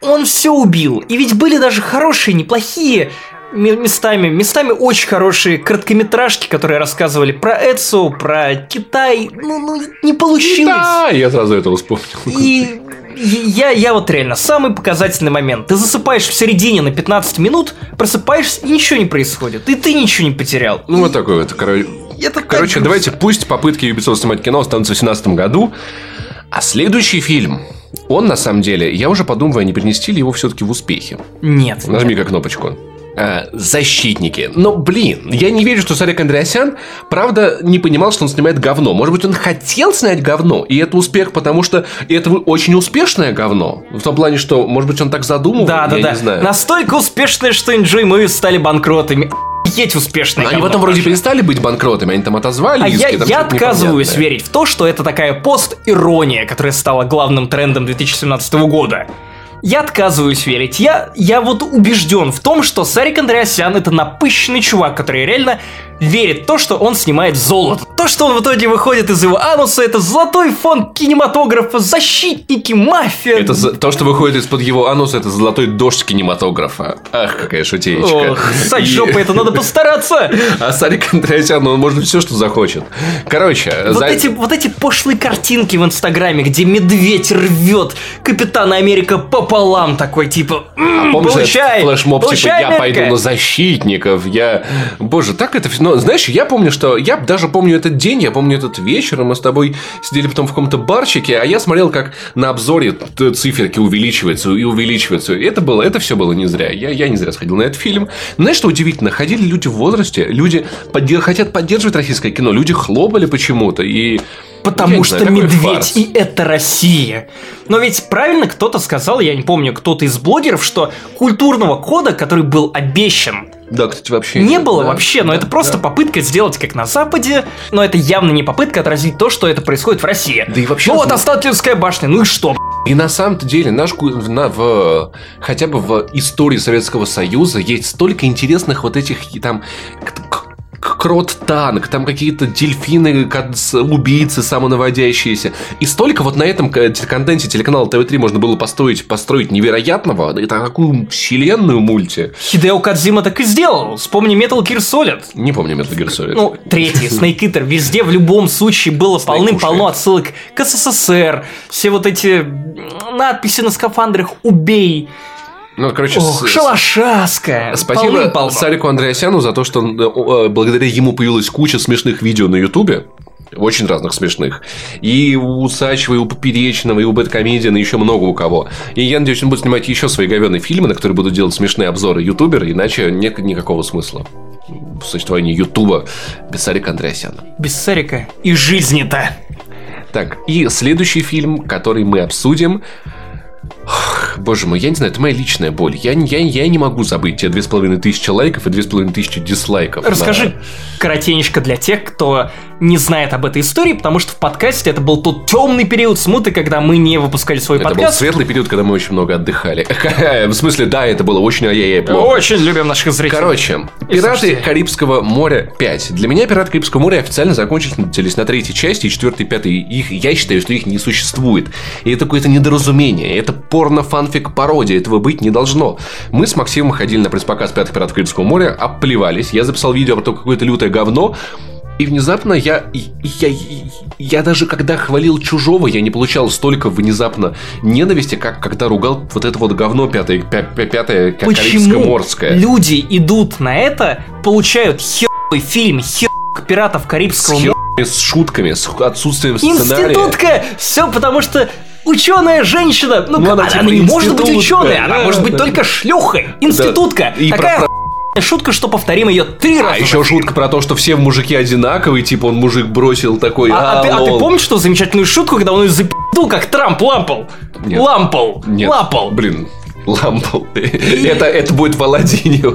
он все убил. И ведь были даже хорошие, неплохие ме- местами, местами очень хорошие короткометражки, которые рассказывали про Эцу, про Китай. Ну, ну не получилось. Да, я сразу это вспомнил. И и я, я вот реально, самый показательный момент. Ты засыпаешь в середине на 15 минут, просыпаешься, и ничего не происходит. И ты ничего не потерял. Ну, вот такой вот, короче. Это Короче, грустно. давайте пусть попытки Ubisoft снимать кино останутся в 2017 году. А следующий фильм, он на самом деле, я уже подумываю, не перенести ли его все-таки в успехи. Нет. Нажми-ка кнопочку. А, защитники. Но, блин, я не верю, что Сарик Андреасян, правда, не понимал, что он снимает говно. Может быть, он хотел снять говно, и это успех, потому что это очень успешное говно. В том плане, что, может быть, он так задумывал, Да, да, я да. не знаю. Настолько успешные, что Enjoy Movies стали банкротами. Охуеть успешные. Они потом вроде перестали быть банкротами, они там отозвали А я, иски, я что-то отказываюсь непонятное. верить в то, что это такая пост-ирония, которая стала главным трендом 2017 года. Я отказываюсь верить. Я, я вот убежден в том, что Сарик Андреасян это напыщенный чувак, который реально верит в то, что он снимает золото. То, что он в итоге выходит из его ануса, это золотой фонд кинематографа, защитники, мафия. Это за- то, что выходит из-под его ануса, это золотой дождь кинематографа. Ах, какая шутеечка. Ох, ссать И- жопой, это надо постараться. (laughs) А Сарик Андреасян, он может все, что захочет. Короче, Вот, за- эти, вот эти пошлые картинки в Инстаграме, где медведь рвет Капитана Америка пополам, такой типа, «М, А Помнишь получай, флешмоб, типа, получай, я Америка». пойду на защитников, я... Боже, так это... всё- Ну, знаешь, я помню, что... Я даже помню этот день, я помню этот вечер, мы с тобой сидели потом в каком-то барчике, а я смотрел, как на обзоре циферки увеличиваются и увеличиваются. И это было... Это все было не зря. Я, я не зря сходил на этот фильм. Знаешь, что удивительно? Ходили люди в возрасте, люди поддер- хотят поддерживать российское кино, люди хлопали почему-то, и... Потому что знаю, медведь фарс. и это Россия. Но ведь правильно кто-то сказал, я не помню, кто-то из блогеров, что культурного кода, который был обещан, Да, кстати, вообще... не нет, было да, вообще, но да, это просто да. попытка сделать как на Западе, но это явно не попытка отразить то, что это происходит в России. Да и вообще- Ну вот Остаточная башня, ну и что? И на самом-то деле наш на, в, хотя бы в истории Советского Союза есть столько интересных вот этих там крот-танк, там какие-то дельфины, убийцы самонаводящиеся. И столько вот на этом к- контенте телеканала ТВ-3 можно было построить, построить невероятного, и такую вселенную мульти. Хидео Кадзима так и сделал. Вспомни Metal Gear Solid. Не помню Metal Gear Solid. Ну, третий, Snake Eater. Везде в любом случае было полным-полно отсылок к СССР. Все вот эти надписи на скафандрах «Убей», Ну, короче, Ох, с- шалашаска. Спасибо Полным-полно. Сарику Андреасяну за то, что он, э, благодаря ему появилась куча смешных видео на Ютубе. Очень разных смешных. И у Сачева, и у Поперечного, и у Бэткомедиана, и еще много у кого. И я надеюсь, он будет снимать еще свои говенные фильмы, на которые будут делать смешные обзоры ютуберы, иначе нет никакого смысла в существовании Ютуба без Сарика Андреасяна. Без Сарика и жизни-то. Так, и следующий фильм, который мы обсудим. Боже мой, я не знаю, это моя личная боль. Я, я, я не могу забыть те две с половиной тысячи лайков и две с половиной тысячи дизлайков. Расскажи на... коротенько для тех, кто не знает об этой истории, потому что в подкасте это был тот темный период смуты, когда мы не выпускали свой это подкаст. Это был светлый период, когда мы очень много отдыхали. (laughs) В смысле, да, это было очень ай-яй-яй. Очень любим наших зрителей. Короче, «Пираты Карибского моря 5». Для меня «Пираты Карибского моря» официально закончились на третьей части, и четвертой, и пятой. Их, я считаю, что их не существует. И это какое-то недоразумение. Это порно-фанфик пародия. Этого быть не должно. Мы с Максимом ходили на пресс-показ «Пятых пиратов Карибского моря», оплевались. Я записал видео про то, какое-то лютое говно. И внезапно я, я, я даже когда хвалил чужого, я не получал столько внезапно ненависти, как когда ругал вот это вот говно пятое, пятое Карибско-морское. люди идут на это, получают херовый фильм, хер пиратов Карибского моря. С шутками, с отсутствием сценария. Институтка! Все потому что ученая женщина. Ну, ну она, типа она не может быть ученой, да, она может быть да. только шлюхой. Институтка. Да. И Такая про, шутка, что повторим ее три а, раза. А еще шутка про то, что все мужики одинаковые, типа он мужик бросил такой. А, а, ты, а ты помнишь, что замечательную шутку, когда он ее запи***ул, как Трамп лампал? Нет. Лампал. Нет. Лапал. Блин, лампал. Это, это будет в Аладдине. (laughs)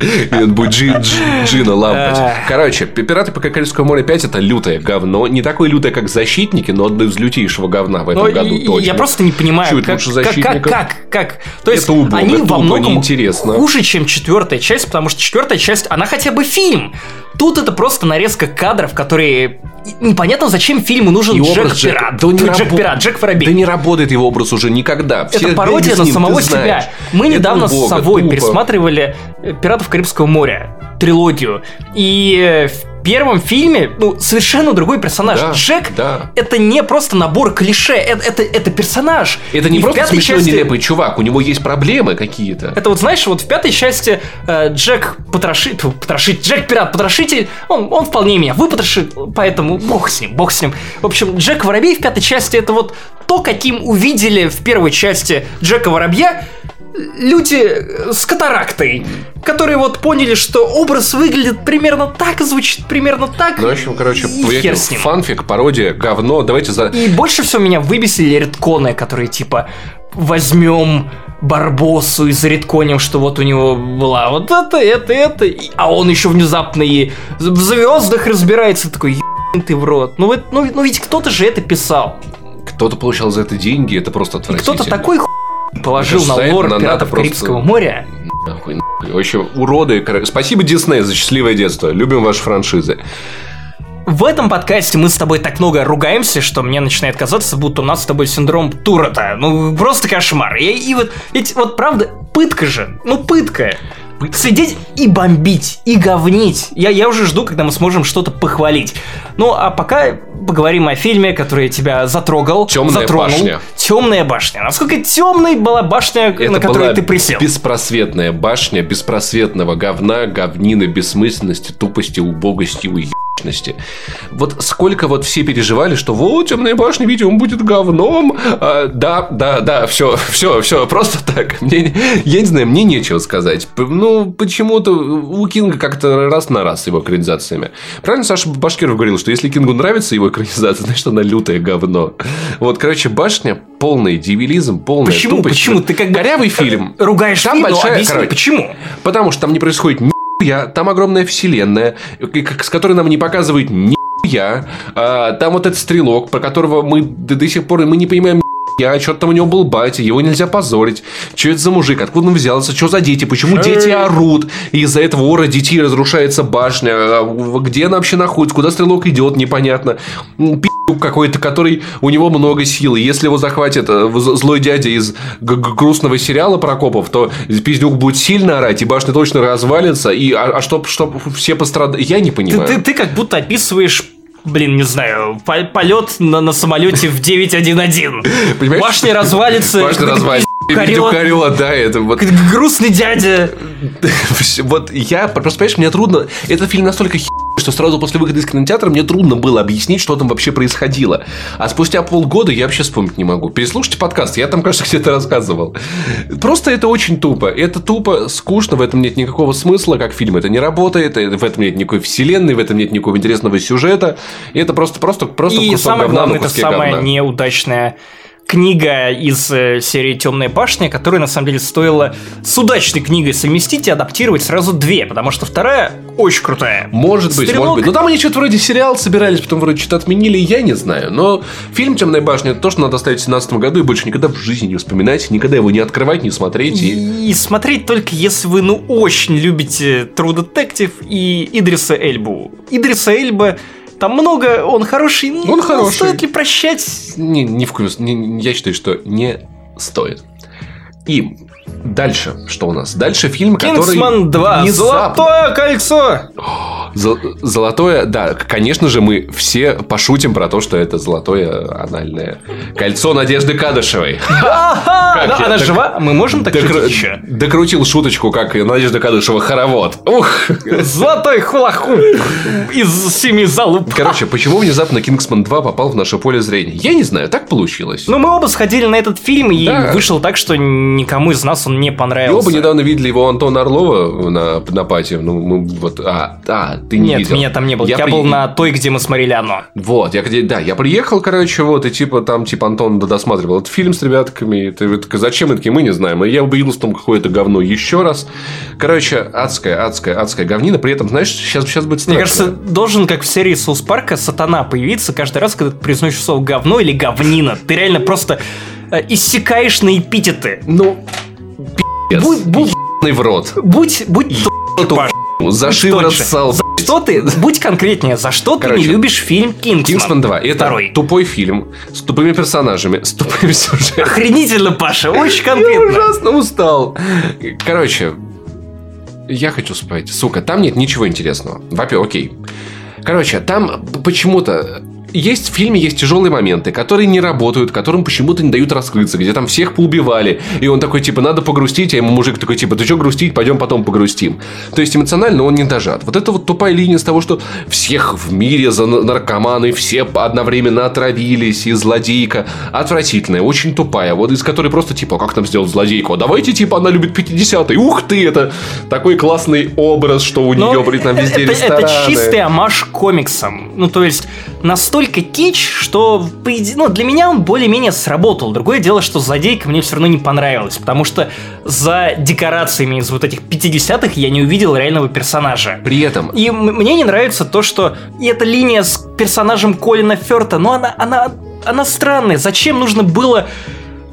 И он будет джин, джин, джина лампать. Короче, «Пираты по Карибскому морю 5» это лютое говно. Не такое лютое, как «Защитники», но одно из лютейшего говна в этом но году точно. Я просто не понимаю, Чуть как, как, как, как, как. То есть, это убого, они это во многом неинтересно. хуже, чем четвертая часть, потому что четвертая часть, она хотя бы фильм. Тут это просто нарезка кадров, которые непонятно, зачем фильму нужен и Джек Пират. Да Джек раб... Пират, Джек Воробей. Да не работает его образ уже никогда. Все это пародия на самого себя. Мы недавно с тупо. пересматривали Пиратов Карибского моря трилогию. И э, в первом фильме ну, совершенно другой персонаж. Да, Джек да. это не просто набор клише, это, это, это персонаж. Это не и просто смешной части... нелепый чувак, у него есть проблемы какие-то. Это вот знаешь, вот в пятой части э, Джек потрошит, потрошит, Джек пират потрошитель, он, он вполне меня выпотрошит, поэтому бог с ним, бог с ним. В общем, Джек Воробей в пятой части это вот то, каким увидели в первой части Джека Воробья люди с катарактой, которые вот поняли, что образ выглядит примерно так, звучит примерно так. Ну, в общем, короче, и фанфик, пародия, говно, давайте за... И больше всего меня выбесили редконы, которые типа возьмем Барбосу и заредконим, что вот у него была вот это, это, это, а он еще внезапно и в звездах разбирается, такой, ты в рот. Ну, ну, ну ведь кто-то же это писал. Кто-то получал за это деньги, это просто отвратительно. Кто-то такой положил на лор пиратов Карибского моря. Нахуй, нахуй. Вообще, уроды. Спасибо, Дисней, за счастливое детство. Любим ваши франшизы. В этом подкасте мы с тобой так много ругаемся, что мне начинает казаться, будто у нас с тобой синдром Турота. Ну, просто кошмар. И, и вот, ведь вот правда, пытка же. Ну, пытка. Сидеть и бомбить, и говнить. Я, я уже жду, когда мы сможем что-то похвалить. Ну, а пока поговорим о фильме, который тебя затрогал. Темная затронул. башня. Темная башня. Насколько темной была башня, Это на которой ты присел? Беспросветная башня беспросветного говна, говнины, бессмысленности, тупости, убогости, уеб личности. Вот сколько вот все переживали, что вот темная башня, видимо, будет говном. А, да, да, да, все, все, все, просто так. Мне, я не знаю, мне нечего сказать. Ну, почему-то у Кинга как-то раз на раз с его экранизациями. Правильно Саша Башкиров говорил, что если Кингу нравится его экранизация, (laughs) значит, она лютое говно. Вот, короче, башня полный дивилизм, полная Почему? Тупость. Почему? Ты как корявый фильм. Ругаешь там фильм, большая, объясни, короче, почему? Потому что там не происходит ни я, там огромная вселенная, с которой нам не показывают ни я. А, там вот этот стрелок, про которого мы до, до сих пор мы не понимаем я, что там у него был батя, его нельзя позорить. Что это за мужик, откуда он взялся, что за дети, почему дети орут, и из-за этого ора детей разрушается башня, а, где она вообще находится, куда стрелок идет, непонятно. Пи***к какой-то, который у него много силы. Если его захватит э, злой дядя из грустного сериала Прокопов, то пиздюк будет сильно орать, и башня точно развалится, и а, а чтоб, чтоб все пострадали, я не понимаю. Ты, ты, ты как будто описываешь блин, не знаю, полет на, на самолете в 911. Понимаешь? Башня развалится. Башня развалится. Карет. да, это вот... Грустный дядя. (laughs) Вот я, просто понимаешь, мне трудно... Этот фильм настолько хи что сразу после выхода из кинотеатра мне трудно было объяснить, что там вообще происходило. А спустя полгода я вообще вспомнить не могу. Переслушайте подкаст, я там, кажется, (laughs) где-то рассказывал. Просто это очень тупо. Это тупо, скучно, в этом нет никакого смысла, как фильм. Это не работает, в этом нет никакой вселенной, в этом нет никакого интересного сюжета. И это просто, просто, просто И самое главное, это самая неудачная книга из э, серии Темная башня, которая на самом деле стоила с удачной книгой совместить и адаптировать сразу две, потому что вторая очень крутая. Может быть, Стрелок- может быть. Но там они что-то вроде сериал собирались, потом вроде что-то отменили, я не знаю. Но фильм «Темная башня» это то, что надо оставить в 2017 году и больше никогда в жизни не вспоминать, никогда его не открывать, не смотреть. И... И смотреть только если вы, ну, очень любите True Detective и Идриса Эльбу. Идриса Эльба, там много, он хороший. Он хороший. Стоит ли прощать? Не, не в не- не- я считаю, что не стоит. И дальше, что у нас? Дальше фильм, который... Кингсман 2. внезапно- Золотое кольцо. Зо- Золотое, да, конечно же, мы все пошутим про то, что это золотое анальное кольцо Надежды Кадышевой. (laughs) Она жива? Мы можем так шутить еще? Докрутил шуточку, как Надежда Кадышева хоровод. Ух! Золотой хулахуп из семи залуп. Короче, почему внезапно Кингсман 2 попал в наше поле зрения? Я не знаю, так получилось. Ну, мы оба сходили на этот фильм, и вышло так, что никому из нас он не И понравился. оба недавно видели его Антона Орлова на, на пати. Ну, мы вот... А, а, ты не Нет, видел. меня там не было. Я, при- был на той, где мы смотрели оно. Вот, я, где- да, я приехал, короче, вот, и типа там, типа, Антон досматривал этот фильм с ребятками, и ты вот зачем, и такие, мы не знаем, и я убедился в том, какое это говно еще раз. Короче, адская, адская, адская говнина, при этом, знаешь, сейчас, сейчас будет страшно. Мне кажется, должен, как в серии Соус Парка, сатана появиться каждый раз, когда ты произносишь слово говно или говнина. Ты реально просто э, иссякаешь на эпитеты. Ну, Будь- будь- в рот. Будь, будь Эту За шиворот ссал. За что ты, будь конкретнее, за что ты Короче, не любишь фильм Кингсман? Кингсман 2. Это Второй. тупой фильм с тупыми персонажами, с тупым (laughs) сюжетом. Охренительно, Паша, очень Я конкретно. ужасно устал. Короче, я хочу спать. Сука, там нет ничего интересного. Во-первых, окей. Короче, там почему-то есть в фильме есть тяжелые моменты, которые не работают, которым почему-то не дают раскрыться, где там всех поубивали, и он такой, типа, надо погрустить, а ему мужик такой, типа, ты что грустить, пойдем потом погрустим. То есть, эмоционально он не дожат. Вот это вот тупая линия с того, что всех в мире за на- наркоманы, все одновременно отравились, и злодейка отвратительная, очень тупая, вот из которой просто, типа, «А как нам сделать злодейку? А давайте, типа, она любит 50-е. Ух ты, это такой блин, образ, что у Но нее, блин, там везде это, рестораны. это чистый амаш к комиксам. Ну, то есть, настолько кич, что ну, для меня он более-менее сработал. Другое дело, что злодейка мне все равно не понравилась, потому что за декорациями из вот этих 50-х я не увидел реального персонажа. При этом И мне не нравится то, что и эта линия с персонажем Колина Ферта, ну она, она, она странная. Зачем нужно было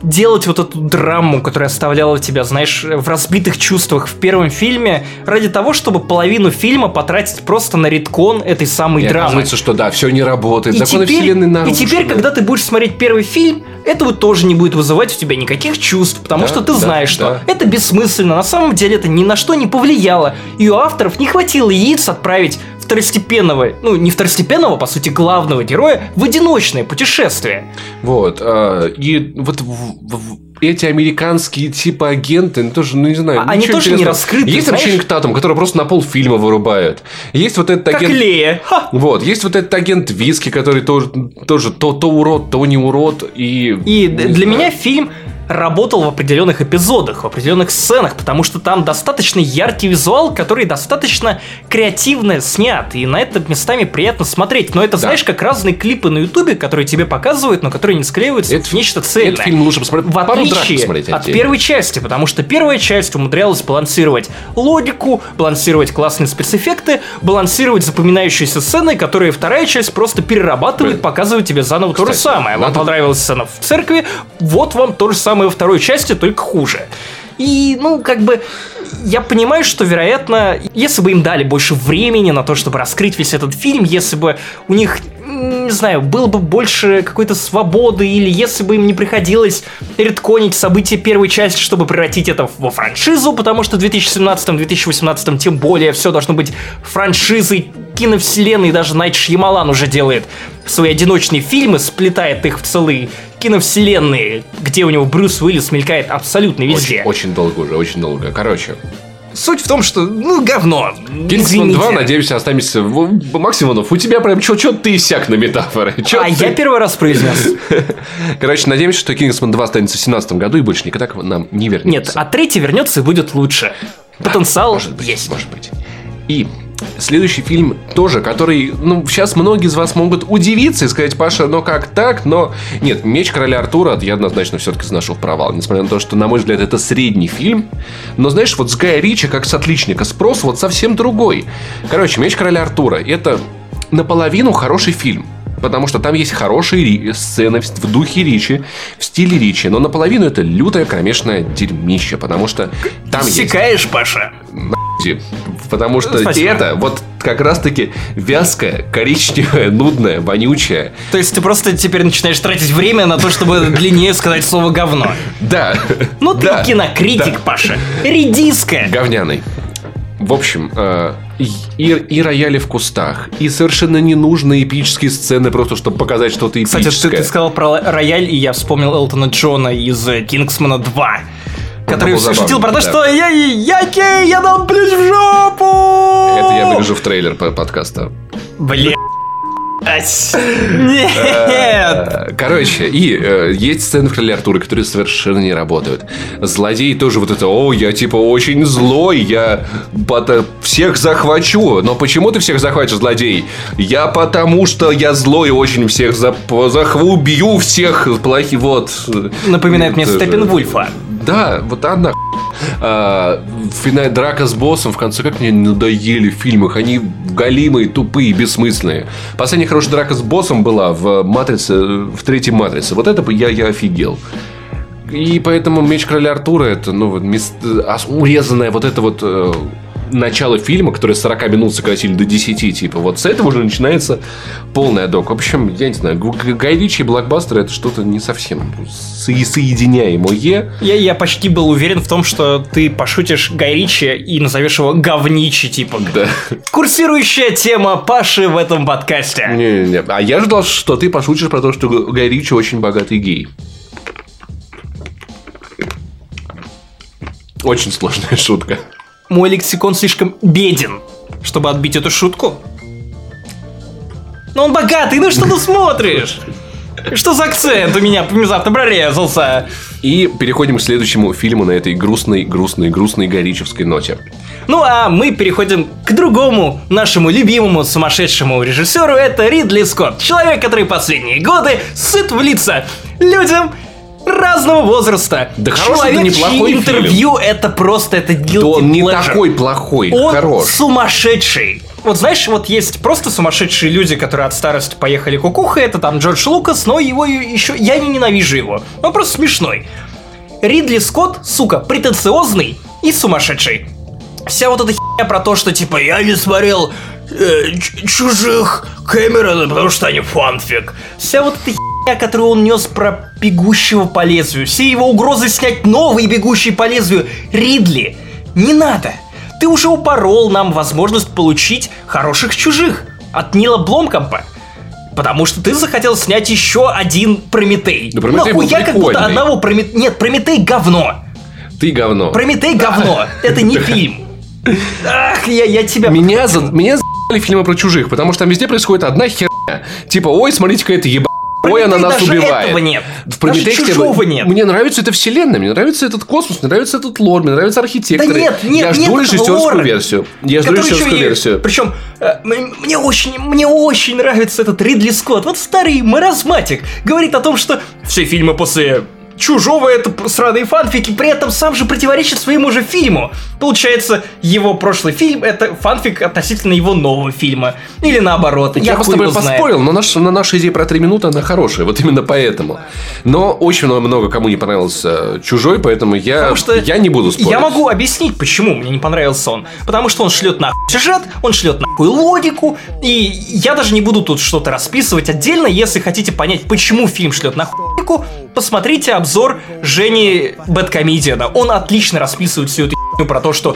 делать вот эту драму, которая оставляла тебя, знаешь, в разбитых чувствах в первом фильме, ради того, чтобы половину фильма потратить просто на редкон этой самой и драмы. оказывается, что да, все не работает, И законы теперь, вселенной и нарушены. теперь, когда ты будешь смотреть первый фильм, этого тоже не будет вызывать у тебя никаких чувств, потому Да, что ты да, знаешь, что да. это бессмысленно, на самом деле это ни на что не повлияло. И у авторов не хватило яиц отправить второстепенного, ну не второстепенного, по сути, главного героя в одиночное путешествие. Вот. а, И вот в- в- эти американские типа агенты, ну, тоже, ну не знаю. А они тоже не раскрыты, Есть знаешь? Ченнинг Татум, который просто на полфильма вырубает. Есть вот этот Как агент... Лея. Ха! Вот, есть вот этот агент Виски, который тоже, тоже то, то урод, то не урод. И, И не для знаю. меня фильм работал в определенных эпизодах, в определенных сценах, потому что там достаточно яркий визуал, который достаточно креативно снят, и на это местами приятно смотреть. Но это, знаешь, как разные клипы на ютубе, которые тебе показывают, но которые не склеиваются Это- в нечто цельное. Этот фильм лучше посмотреть. В отличие от первой части, потому что первая часть умудрялась балансировать логику, балансировать классные спецэффекты, балансировать запоминающиеся сцены, которые вторая часть просто перерабатывает, Блин. показывает тебе заново то же Кстати, самое. Вам надо- понравилась сцена в церкви, вот вам то же самое во второй части, только хуже. И, ну, как бы, я понимаю, что, вероятно, если бы им дали больше времени на то, чтобы раскрыть весь этот фильм, если бы у них, не знаю, было бы больше какой-то свободы, или если бы им не приходилось редконить события первой части, чтобы превратить это во франшизу, потому что в 2017-2018 тем более все должно быть франшизой киновселенной, даже Найт Шьямалан уже делает свои одиночные фильмы, сплетает их в целые киновселенные, где у него Брюс Уиллис мелькает абсолютно везде. Очень, очень долго уже, очень долго. Короче, Суть в том, что, ну, говно. Кингсман Извините. 2, надеемся, останемся. в- Максимонов, у тебя прям что ты иссяк на метафоры? Чё А ты? я первый раз произнес. (laughs) Короче, надеемся, что Кингсман 2 останется в 2017 году и больше никогда к нам не вернется. Нет, а третий вернется и будет лучше. Потенциал Может быть, есть. может быть. И Следующий фильм тоже, который, ну, сейчас многие из вас могут удивиться и сказать, Паша, ну как так? Но нет, «Меч короля Артура» я однозначно все-таки сношу в провал. Несмотря на то, что, на мой взгляд, это средний фильм. Но, знаешь, вот с Гая Ричи, как с отличника, спрос вот совсем другой. Короче, «Меч короля Артура» — это наполовину хороший фильм. Потому что там есть хорошие сцены в духе Ричи, в стиле Ричи. Но наполовину это лютое кромешное дерьмище. Потому что там Секаешь, есть... Паша. Потому что Спасибо. это вот как раз-таки вязкая, коричневая, нудная, вонючая. То есть ты просто теперь начинаешь тратить время на то, чтобы (laughs) длиннее сказать слово говно. Да. Ну ты да. кинокритик, да. Паша. Редиска. Говняный. В общем, э, и, и рояли в кустах, и совершенно ненужные эпические сцены, просто чтобы показать что-то эпическое. Кстати, ты, ты сказал про рояль, и я вспомнил Элтона Джона из «Кингсмана 2» который шутил про то, что я, я гей, я дам плюс в жопу. Это я вырежу в трейлер подкаста. Блин. Нет! Э, короче, и э, есть сцены в Короле Артура, которые совершенно не работают. Злодей тоже вот это, о, я типа очень злой, я всех захвачу. Но почему ты всех захватишь, злодей? Я потому что я злой, очень всех захву, убью всех плохих, вот. Напоминает мне Степенвульфа. Да, вот одна а, финальная драка с боссом в конце как мне надоели в фильмах. Они галимые, тупые, бессмысленные. Последняя хорошая драка с боссом была в Матрице, в третьей Матрице. Вот это я, я офигел. И поэтому Меч Короля Артура это, ну, а, урезанная вот это вот э, начало фильма, которое 40 минут сократили до 10, типа, вот с этого уже начинается полная док. В общем, я не знаю, Гай Ричи и блокбастер это что-то не совсем со- соединяемое. Я, я почти был уверен в том, что ты пошутишь Гай Ричи и назовешь его говничи, типа. Да. Курсирующая тема Паши в этом подкасте. Не-не-не. А я ждал, что ты пошутишь про то, что Гай Ричи очень богатый гей. Очень сложная шутка мой лексикон слишком беден, чтобы отбить эту шутку. Но он богатый, ну что ты смотришь? Что за акцент у меня внезапно прорезался? И переходим к следующему фильму на этой грустной, грустной, грустной горичевской ноте. Ну а мы переходим к другому нашему любимому сумасшедшему режиссеру. Это Ридли Скотт. Человек, который последние годы сыт в лица людям разного возраста. Да Человек, неплохой интервью фильм. это просто это guilty Да он не такой плохой, он хорош. сумасшедший. Вот знаешь, вот есть просто сумасшедшие люди, которые от старости поехали кукуха, это там Джордж Лукас, но его еще... Я не ненавижу его. Он просто смешной. Ридли Скотт, сука, претенциозный и сумасшедший. Вся вот эта херня про то, что типа я не смотрел э, чужих Кэмерона, потому что они фанфик. Вся вот эта которую он нес про бегущего по лезвию, все его угрозы снять новый бегущий по лезвию. Ридли, не надо. Ты уже упорол нам возможность получить хороших чужих от Нила Бломкомпа. Потому что ты захотел снять еще один Прометей. Да Прометей Нахуя как будто одного Прометей... Нет, Прометей говно. Ты говно. Прометей говно. (laughs) Это не фильм. Ах, я, я тебя... Меня, за... Меня за***ли фильмы про чужих, потому что там везде происходит одна херня. Типа, ой, смотрите-ка, это ебать Ой, она нас убивает. Этого нет. В Прометексте чужого нет. Мне нравится эта вселенная, мне нравится этот космос, мне нравится этот лор, мне нравятся архитекторы. Да нет, нет, Я жду режиссерскую версию. Я жду режиссерскую версию. Причем э, мне очень, мне очень нравится этот Ридли Скотт. Вот старый маразматик говорит о том, что все фильмы после чужого это сраные фанфики, при этом сам же противоречит своему же фильму. Получается, его прошлый фильм это фанфик относительно его нового фильма. Или наоборот. Я, я с тобой поспорил, но наш, на наша идея про три минуты она хорошая, вот именно поэтому. Но очень много кому не понравился чужой, поэтому я, Потому что я не буду спорить. Я могу объяснить, почему мне не понравился он. Потому что он шлет на сюжет, он шлет нахуй логику, и я даже не буду тут что-то расписывать отдельно, если хотите понять, почему фильм шлет на логику, посмотрите обзор Жени Бэткомедиана. Он отлично расписывает всю эту про то, что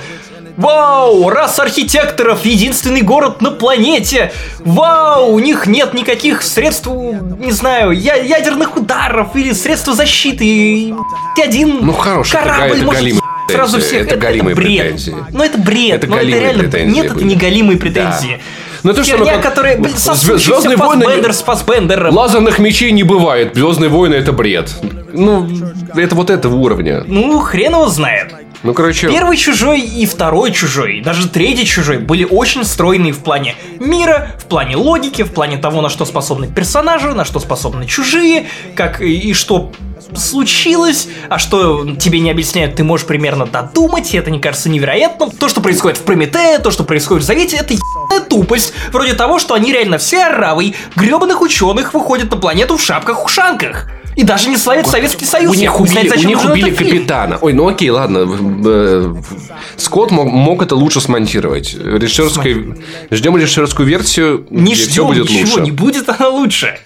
Вау, раз архитекторов единственный город на планете. Вау, у них нет никаких средств, не знаю, я ядерных ударов или средств защиты. И один ну, хороший, корабль это, может сразу всех. Это, это, это бред. Претензии. Ну это бред. Это, но это реально нет, это не галимые претензии. Да. Ну то, что Херня, как... которая, блин, Звездные войны... Фасбендер с Фасбендером. Лазерных мечей не бывает. Звездные войны это бред. Ну, это вот этого уровня. Ну, хрен его знает. Ну, короче... Первый чужой и второй чужой, и даже третий чужой были очень стройные в плане мира, в плане логики, в плане того, на что способны персонажи, на что способны чужие, как и, что случилось, а что тебе не объясняют, ты можешь примерно додумать, и это не кажется невероятным. То, что происходит в Прометее, то, что происходит в Завете, это ебаная тупость. Вроде того, что они реально все оравы, гребаных ученых выходят на планету в шапках-ушанках. И даже не славят Советский Союз. У них хуй знает, убили, у них убили этот фильм. капитана. Ой, ну окей, ладно. Э, Скотт мог, мог это лучше смонтировать. Режиссерская... Ждем режиссерскую версию, Не где все ждем будет ничего, лучше. не будет она лучше.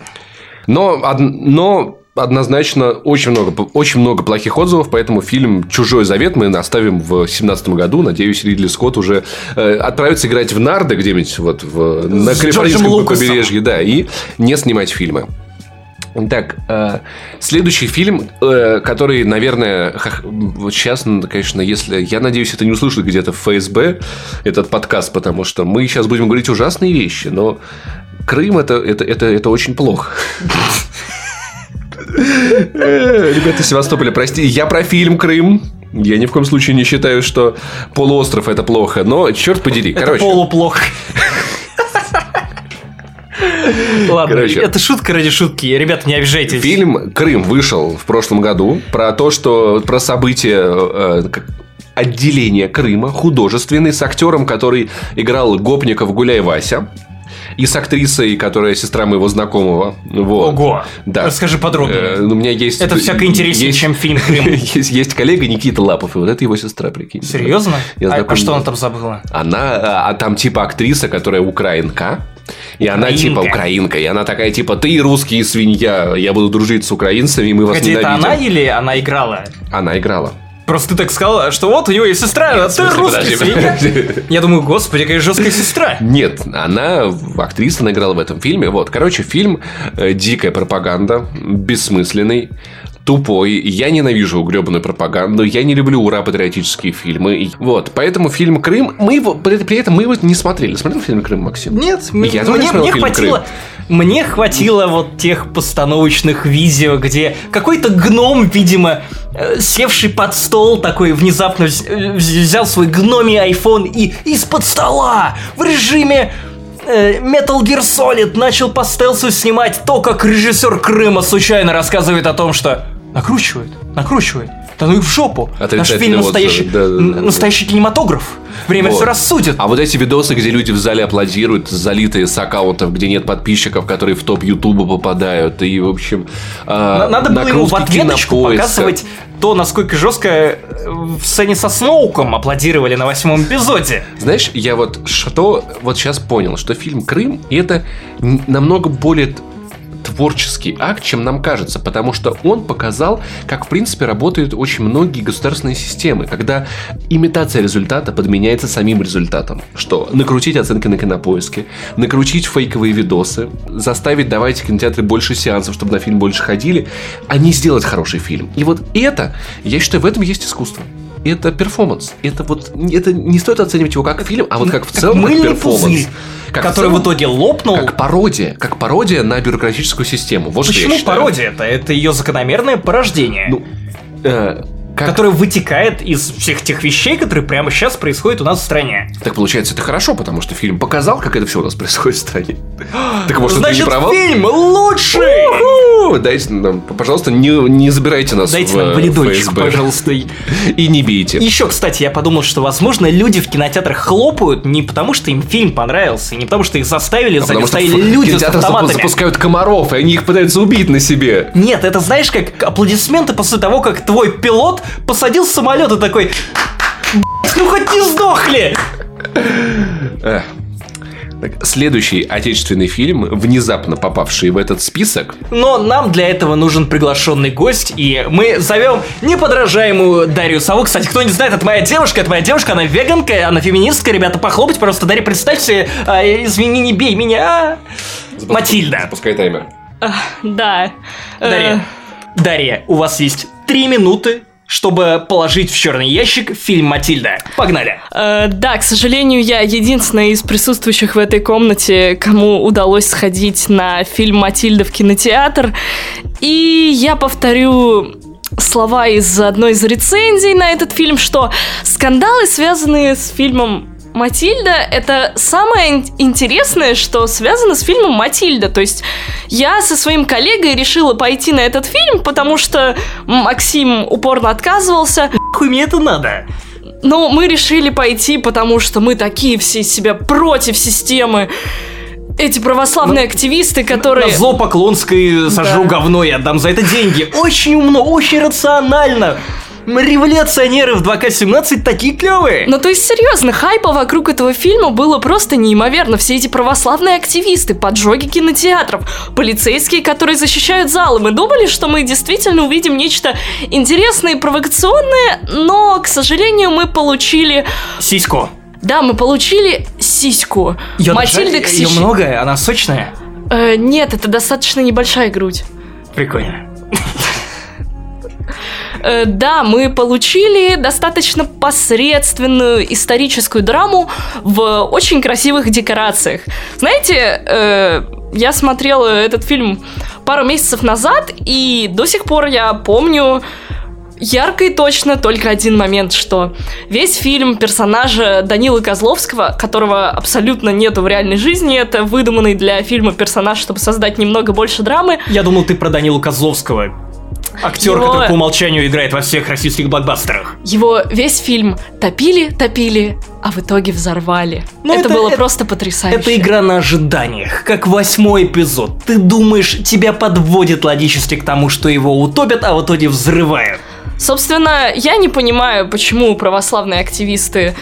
Но, но однозначно очень много, очень много плохих отзывов, поэтому фильм «Чужой завет» мы оставим в 2017 году. Надеюсь, Ридли Скотт уже э, отправится играть в нарды где-нибудь вот в, на Калифорнийском побережье, да, и не снимать фильмы. Так, э, следующий фильм, э, который, наверное, хах- вот сейчас, ну, конечно, если... Я надеюсь, это не услышат где-то в ФСБ, этот подкаст, потому что мы сейчас будем говорить ужасные вещи, но Крым это, это, это, это очень плохо. Э, Ребята из Севастополя, прости, я про фильм Крым. Я ни в коем случае не считаю, что полуостров это плохо, но черт подери. Это Короче, полуплохо. Ладно, Короче. это шутка ради шутки. Ребята, не обижайтесь. Фильм Крым вышел в прошлом году про то, что про события э, как отделения Крыма художественный с актером, который играл Гопников Гуляй Вася. И с актрисой, которая сестра моего знакомого. Вот. Ого. Да. Расскажи подробнее. Э, у меня есть... Это всяко интереснее, есть- чем фильм «Крым». (laughs) Есть, есть коллега Никита Лапов, и вот это его сестра, прикинь. Серьезно? Я А- а, что она там забыла? Она, а, а там типа актриса, которая украинка. И она Украинка. типа украинка. И она такая типа, ты русский свинья, я буду дружить с украинцами, и мы вас это ненавидим. она или она играла? Она играла. Просто ты так сказал, что вот у него есть сестра, а ты русский свинья. Я думаю, господи, какая жесткая сестра. Нет, она актриса, она играла в этом фильме. Вот, короче, фильм э, дикая пропаганда, бессмысленный. Тупой. Я ненавижу гребаную пропаганду. Я не люблю ура-патриотические фильмы. Вот. Поэтому фильм Крым. Мы его. При, при этом мы его не смотрели. Смотрел фильм Крым, Максим? Нет, м- Я тоже мне, смотрел мне фильм хватило. Мне хватило вот тех постановочных видео, где какой-то гном, видимо, э, севший под стол такой внезапно вз- взял свой гномий iPhone и из-под стола в режиме э, Metal Gear Solid начал по стелсу снимать то, как режиссер Крыма случайно рассказывает о том, что накручивает, накручивает. Да ну и в жопу. Наш фильм настоящий, да, да, да, настоящий кинематограф. Время Вот. все рассудит. А вот эти видосы, где люди в зале аплодируют, залитые с аккаунтов, где нет подписчиков, которые в топ Ютуба попадают, и, в общем, а, На- Надо было ему в ответочку показывать то, насколько жестко э, в сцене со Сноуком аплодировали на восьмом эпизоде. Знаешь, я вот что вот сейчас понял, что фильм Крым это н- намного более творческий акт, чем нам кажется, потому что он показал, как в принципе работают очень многие государственные системы, когда имитация результата подменяется самим результатом. Что? Накрутить оценки на кинопоиске, накрутить фейковые видосы, заставить давать кинотеатры больше сеансов, чтобы на фильм больше ходили, а не сделать хороший фильм. И вот это, я считаю, в этом есть искусство. Это перформанс. Это вот это не стоит оценивать его как фильм, а вот как в целом как перформанс. пузырь, Как который в целом итоге лопнул. как пародия, как пародия на бюрократическую систему. Вот Почему считаю. пародия это? Это ее закономерное порождение. Ну, э, как- которое вытекает из всех тех вещей, которые прямо сейчас происходят у нас в стране. Так получается, это хорошо, потому что фильм показал, как это все у нас происходит в стране. (gasps) Так может, это не Значит, провал? фильм лучший! Уху! Дайте нам, пожалуйста, не, не забирайте нас Дайте в нам э, валидольчик, ФСБ. пожалуйста. (laughs) И не бейте. Еще, кстати, я подумал, что, возможно, люди в кинотеатрах хлопают не потому, что им фильм понравился, не потому, что их заставили, А в люди с автоматами. запускают комаров, и они их пытаются убить на себе. Нет, это знаешь, как аплодисменты после того, как твой пилот посадил самолет и такой... «Б***ь, Ну хоть не сдохли! Эх. Так, следующий отечественный фильм, внезапно попавший в этот список, Но нам для этого нужен приглашенный гость, и мы зовем неподражаемую Дарью Саву. Кстати, кто не знает, это моя девушка, это моя девушка, она веганка, она феминистка. Ребята, похлопать просто. Дарья, представьте, а, извини, не бей меня. Матильда. Запускай таймер. Да. Э, Дарья. Дарья, у вас есть три минуты, чтобы положить в черный ящик фильм Матильда. Погнали. э, да, к сожалению, я единственная из присутствующих в этой комнате, кому удалось сходить на фильм «Матильда» в кинотеатр. И я повторю слова из одной из рецензий на этот фильм, что скандалы, связанные с фильмом Матильда это самое интересное, что связано с фильмом Матильда. То есть я со своим коллегой решила пойти на этот фильм, потому что Максим упорно отказывался. Хуй мне это надо. Но мы решили пойти, потому что мы такие все себя против системы. Эти православные ну, активисты, которые... На зло Поклонской сожру да. говно и отдам за это деньги. Очень умно, очень рационально. Революционеры в 2К17 такие клевые. Ну то есть серьезно, хайпа вокруг этого фильма было просто неимоверно. Все эти православные активисты, поджоги кинотеатров, полицейские, которые защищают залы. Мы думали, что мы действительно увидим нечто интересное и провокационное, но, к сожалению, мы получили... Сиську. Да, мы получили сиську. Ее Матильда даже, Ее много, она сочная? Э, нет, это достаточно небольшая грудь. Прикольно. Э, да, мы получили достаточно посредственную историческую драму в очень красивых декорациях. Знаете, э, я смотрела этот фильм пару месяцев назад, и до сих пор я помню ярко и точно только один момент, что весь фильм персонажа Данилы Козловского, которого абсолютно нету в реальной жизни, это выдуманный для фильма персонаж, чтобы создать немного больше драмы. Я думал, ты про Данилу Козловского. Актер, его... который по умолчанию играет во всех российских блокбастерах. Его весь фильм топили, топили, а в итоге взорвали. Но это, это было это, просто потрясающе. Это игра на ожиданиях, как восьмой эпизод. Ты думаешь, тебя подводит логически к тому, что его утопят, а в итоге взрывают. Собственно, я не понимаю, почему православные активисты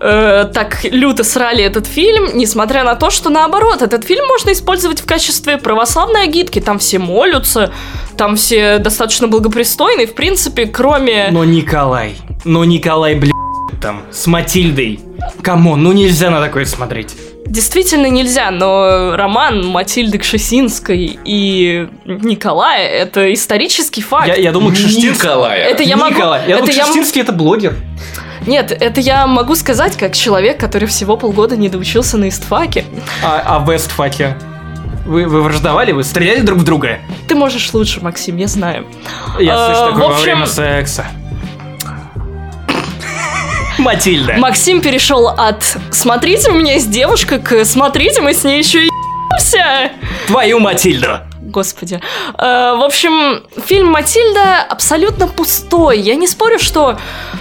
э, так люто срали этот фильм, несмотря на то, что наоборот, этот фильм можно использовать в качестве православной агитки. Там все молятся, там все достаточно благопристойные, в принципе, кроме... Но Николай, но Николай, блядь, там, с Матильдой. Come on, ну нельзя на такое смотреть. Действительно нельзя, но роман Матильды Кшесинской и Николая — это исторический факт. Я, я думаю, Кшесинский... Николая. Это я могу... Николай. Я это думаю, Кшесинский я... это блогер. Нет, это я могу сказать как человек, который всего полгода не доучился на истфаке. А, а в истфаке? Вы, вы враждовали? Вы стреляли друг в друга? Ты можешь лучше, Максим, я знаю. Я слышу а, такое общем... во время секса. Матильда. Максим перешел от «смотрите, у меня есть девушка» к «смотрите, мы с ней еще и Твою Матильду господи. Э, в общем, фильм «Матильда» абсолютно пустой. Я не спорю, что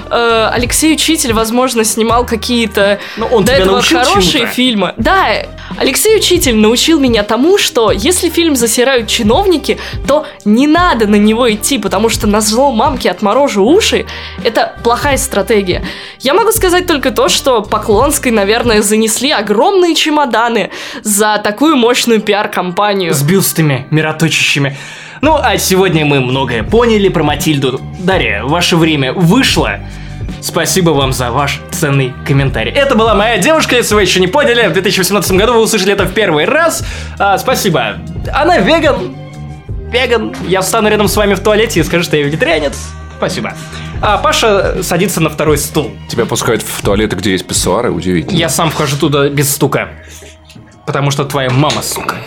э, Алексей Учитель, возможно, снимал какие-то он до этого хорошие фильмы. Да, Алексей Учитель научил меня тому, что если фильм засирают чиновники, то не надо на него идти, потому что на зло мамки отморожу уши – это плохая стратегия. Я могу сказать только то, что Поклонской, наверное, занесли огромные чемоданы за такую мощную пиар-компанию. С бюстами мироточащими. Ну, а сегодня мы многое поняли про Матильду. Дарья, ваше время вышло. Спасибо вам за ваш ценный комментарий. Это была моя девушка, если вы еще не поняли. В 2018 году вы услышали это в первый раз. А, спасибо. Она веган. Веган. Я встану рядом с вами в туалете и скажу, что я вегетарианец. Спасибо. А Паша садится на второй стул. Тебя пускают в туалеты, где есть писсуары, удивительно. Я сам вхожу туда без стука. Потому что твоя мама, сука.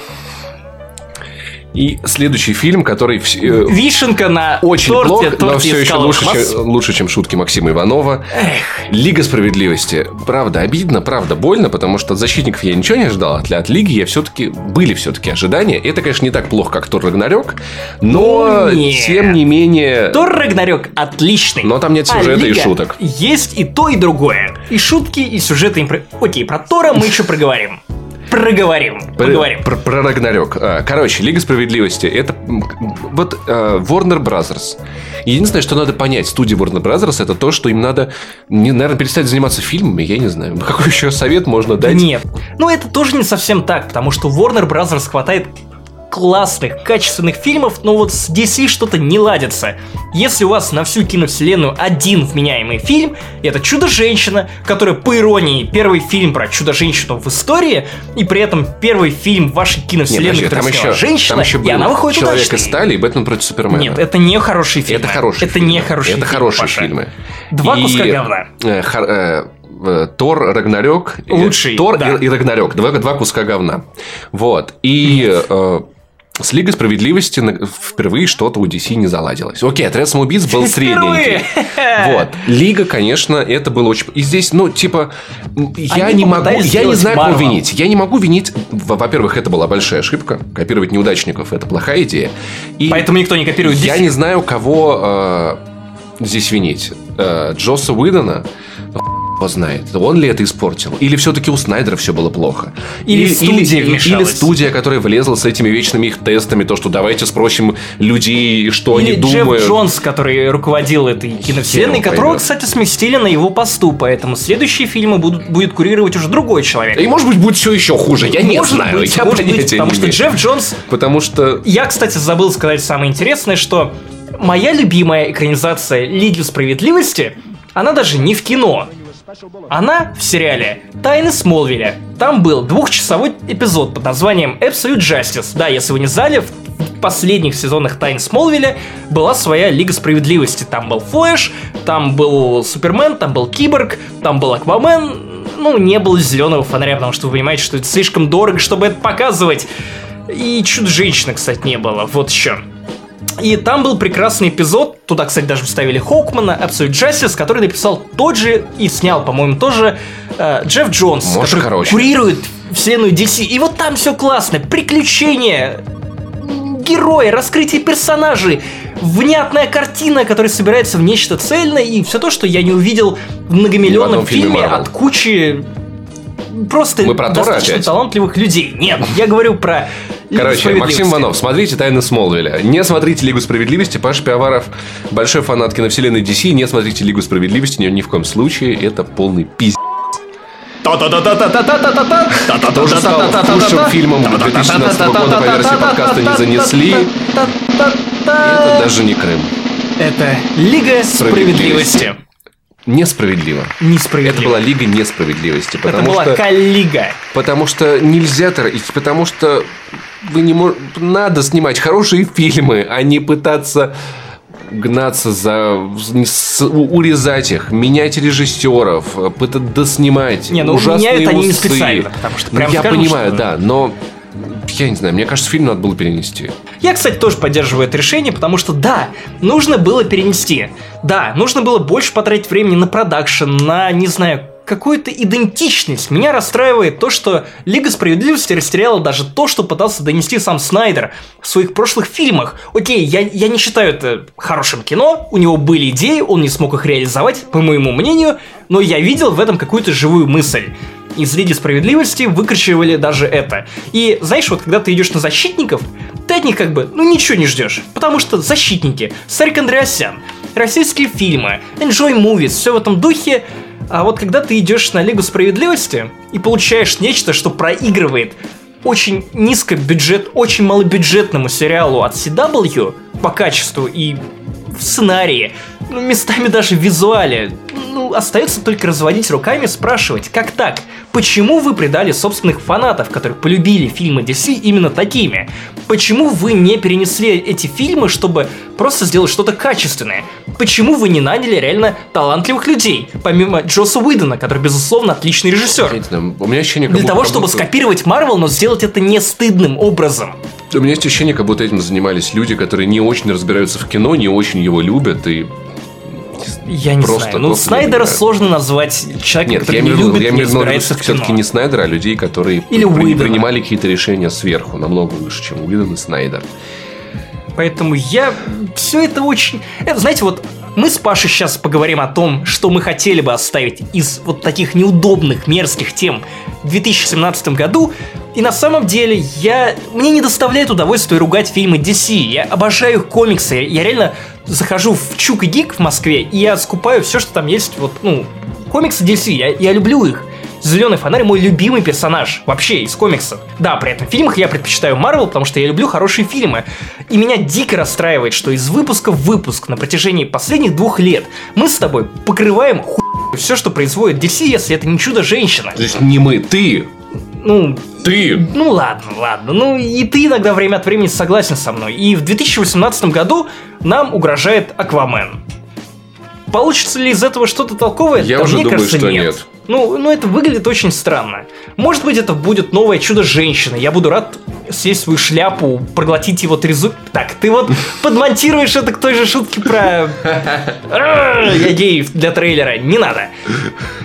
И следующий фильм, который... Э, Вишенка на очень торте, плох, торте но все еще лучше чем, лучше, чем шутки Максима Иванова. Эх. Лига справедливости. Правда, обидно, правда, больно, потому что от защитников я ничего не ожидал. От, от Лиги я все-таки... Были все-таки ожидания. Это, конечно, не так плохо, как Тор Рагнарёк, но ну, тем не менее... Тор Рагнарёк отличный. Но там нет а сюжета а и шуток. Есть и то, и другое. И шутки, и сюжеты. Окей, про Тора мы еще проговорим проговорим. Поговорим. Про, про Рагнарёк. А, короче, Лига Справедливости. Это вот uh, Warner Brothers. Единственное, что надо понять студии Warner Brothers, это то, что им надо, не, наверное, перестать заниматься фильмами. Я не знаю. Какой еще совет можно дать? Нет. Ну, это тоже не совсем так, потому что Warner Brothers хватает классных, качественных фильмов, но вот с DC что-то не ладится. Если у вас на всю киновселенную один вменяемый фильм, это «Чудо-женщина», которая, по иронии, первый фильм про Чудо-женщину в истории, и при этом первый фильм вашей киновселенной, Нет, там еще, женщина, там еще и она выходит «Человек из стали» и «Бэтмен против Супермена». Нет, это не хорошие фильмы. Это хорошие Это фильмы. не хорошие Это фильмы, хорошие Паша. фильмы. Два и... куска говна. Э, хор, э, э Тор, Рагнарёк. Лучший, Тор да. и, и Рагнарёк. Два, два куска говна. Вот. И... Э, с Лигой Справедливости впервые что-то у DC не заладилось. Окей, Отряд самоубийц был (laughs) средненький. Вот. Лига, конечно, это было очень... И здесь, ну, типа, я Они не могу... Я не знаю, кого винить. Я не могу винить... во- Во-первых, это была большая ошибка. Копировать неудачников – это плохая идея. И Поэтому никто не копирует я DC. не знаю, кого э, здесь винить. Э, Джосса Уидона? Ну, Кто знает, он ли это испортил? Или все-таки у Снайдера все было плохо? Или студия или, или студия, которая влезла с этими вечными их тестами, то, что давайте спросим людей, что Или они Джефф думают. Джонс, который руководил этой киновселенной, которого, кстати, сместили на его посту, поэтому следующие фильмы будут, будет курировать уже другой человек. И может быть будет все еще хуже, я не Может знаю, быть, я может быть, потому не что. Джефф Джонс Потому что Я, кстати, забыл сказать самое интересное, что моя любимая экранизация Лиги Справедливости, она даже не в кино. Она в сериале «Тайны Смолвиля». Там был двухчасовой эпизод под названием Absolute Justice. Да, если вы не знали, в последних сезонах «Тайн Смолвиля» была своя Лига Справедливости. Там был Флэш, там был Супермен, там был Киборг, там был Аквамен. Ну, не было зеленого фонаря, потому что вы понимаете, что это слишком дорого, чтобы это показывать. И Чудо-женщины, кстати, не было. Вот еще. И там был прекрасный эпизод, туда, кстати, даже вставили Хоукмана, Absolute Justice, который написал тот же и снял, по-моему, тоже э, Джефф Джонс, Может, который короче. курирует вселенную DC. И вот там все классно, приключения, герои, раскрытие персонажей, внятная картина, которая собирается в нечто цельное, и все то, что я не увидел в многомиллионном в фильме фильме Marvel. от кучи просто Мы про достаточно опять? талантливых людей. Нет, я говорю про Короче. Максим Иванов, смотрите «Тайны Смолвиля». Не смотрите «Лигу справедливости». Паша Пиаваров большой фанат киновселенной DC. Не смотрите «Лигу справедливости». Ни, ни в коем случае. Это полный пиздец. Тоже стал худшим фильмом 2017 года по версии подкаста не занесли. Это даже не Крым. Это Лига Справедливости. Справедливости. Несправедливо. Это Несправедливо. была Лига несправедливости. Это была что... коллига. Потому что нельзя торопить, потому что вы не мож... надо снимать хорошие фильмы, а не пытаться гнаться за урезать их, менять режиссеров, пытаться доснимать. Не, ну, ужасные меняют они не усы. специально, потому что Ну, прям я скажем, понимаю, что- да, но я не знаю, мне кажется, фильм надо было перенести. Я, кстати, тоже поддерживаю это решение, потому что да, нужно было перенести. Да, нужно было больше потратить времени на продакшн, на, не знаю, какую-то идентичность. Меня расстраивает то, что Лига Справедливости растеряла даже то, что пытался донести сам Снайдер в своих прошлых фильмах. Окей, я, я не считаю это хорошим кино, у него были идеи, он не смог их реализовать, по моему мнению, но я видел в этом какую-то живую мысль из Лиги Справедливости выкручивали даже это. И знаешь, вот когда ты идешь на защитников, ты от них как бы, ну ничего не ждешь. Потому что защитники, Сарик Андреасян, российские фильмы, Enjoy Movies, все в этом духе. А вот когда ты идешь на Лигу Справедливости и получаешь нечто, что проигрывает очень низкобюджет, очень малобюджетному сериалу от CW по качеству и в сценарии, ну, местами даже в визуале. Ну, остается только разводить руками и спрашивать, как так? Почему вы предали собственных фанатов, которые полюбили фильмы DC именно такими? Почему вы не перенесли эти фильмы, чтобы просто сделать что-то качественное? Почему вы не наняли реально талантливых людей, помимо Джоса Уидона, который, безусловно, отличный режиссер? у меня ощущение, Для того, чтобы будто- скопировать Марвел, но сделать это не стыдным образом. У меня есть ощущение, как будто этим занимались люди, которые не очень разбираются в кино, не очень его любят и Я не Просто- знаю. Ну, просто Снайдера сложно назвать человеком, Нет, который я не виду, любит, я не в разбирается в все-таки не Снайдера, а людей, которые Или при- Уидона. принимали какие-то решения сверху, намного выше, чем Уидон и Снайдер. Поэтому я... Все это очень... Это, знаете, вот мы с Пашей сейчас поговорим о том, что мы хотели бы оставить из вот таких неудобных, мерзких тем в 2017 году. И на самом деле я... Мне не доставляет удовольствия ругать фильмы DC. Я обожаю их комиксы. Я реально захожу в Чук и Гик в Москве, и я скупаю все, что там есть. Вот, ну, комиксы DC. Я, я люблю их. Зеленый фонарь мой любимый персонаж вообще из комиксов. Да, при этом в фильмах я предпочитаю Марвел, потому что я люблю хорошие фильмы. И меня дико расстраивает, что из выпуска в выпуск на протяжении последних двух лет мы с тобой покрываем ху... все, что производит DC, если это не чудо-женщина. Здесь не мы, ты, Ну, ты. ну ладно, ладно. Ну и ты иногда время от времени согласен со мной. И в 2018 году нам угрожает Аквамен. Получится ли из этого что-то толковое? Я Да уже мне думаю, кажется, что нет. нет. Ну, ну, это выглядит очень странно. Может быть, это будет новое чудо-женщина. Я буду рад съесть свою шляпу, проглотить его трезу... Так, ты вот подмонтируешь это к той же шутке про... Я гей для трейлера. Не надо.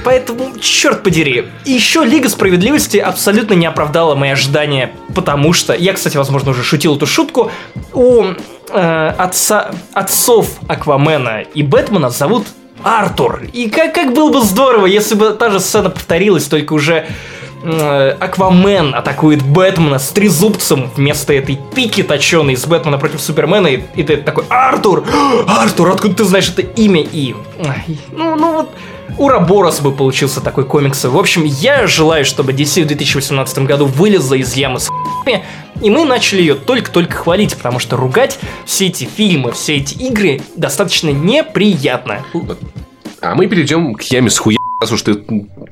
Поэтому, черт подери. Еще Лига Справедливости абсолютно не оправдала мои ожидания, потому что... Я, кстати, возможно, уже шутил эту шутку. У э, отца, отцов Аквамена и Бэтмена зовут Артур. И как, как было бы здорово, если бы та же сцена повторилась, только уже э, Аквамен атакует Бэтмена с трезубцем вместо этой пики точеной с Бэтмена против Супермена, и, и ты такой, Артур! (gasps) Артур, откуда ты знаешь это имя? И, ну, ну вот, Ураборос бы получился такой комикс. В общем, я желаю, чтобы DC в 2018 году вылезла из ямы с хуйнями, и мы начали ее только-только хвалить, потому что ругать все эти фильмы, все эти игры достаточно неприятно. А мы перейдем к яме с хуя, раз уж ты,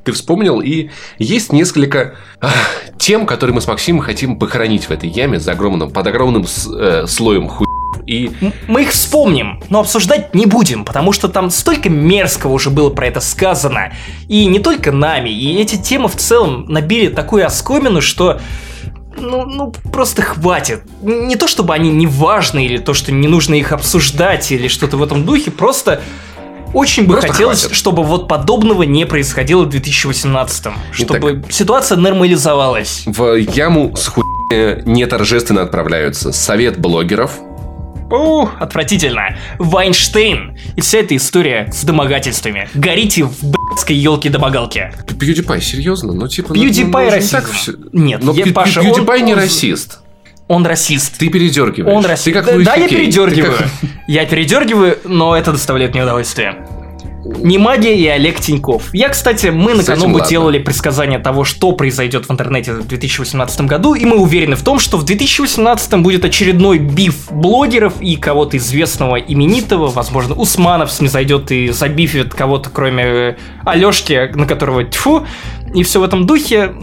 ты вспомнил, и есть несколько ах, тем, которые мы с Максимом хотим похоронить в этой яме за огромным, под огромным э, слоем хуя и... Мы их вспомним, но обсуждать не будем, потому что там столько мерзкого уже было про это сказано. И не только нами, и эти темы в целом набили такую оскомину, что ну, ну, просто хватит. Не то, чтобы они не важны, или то, что не нужно их обсуждать, или что-то в этом духе, просто очень бы просто хотелось, хватит. чтобы вот подобного не происходило в 2018-м. Чтобы Итак, ситуация нормализовалась. В яму с хуй не торжественно отправляются совет блогеров, Ух, отвратительно. Вайнштейн и вся эта история с домогательствами. Горите в блядской елке-домогалке. PewDiePie, серьезно? Ну, типа... PewDiePie ну, ну, расист. Все... Нет, Но я, Паша, PewDiePie он, не расист. Он расист. Ты передергиваешь. Он расист. Ты как да, да я передергиваю. Как... Я передергиваю, но это доставляет мне удовольствие. Не магия и Олег Тиньков. Я, кстати, мы на Канобу делали предсказание того, что произойдет в интернете в 2018 году, и мы уверены в том, что в 2018 будет очередной биф блогеров и кого-то известного, именитого, возможно, Усманов снизойдет и забифит кого-то, кроме э, Алешки, на которого тьфу, и все в этом духе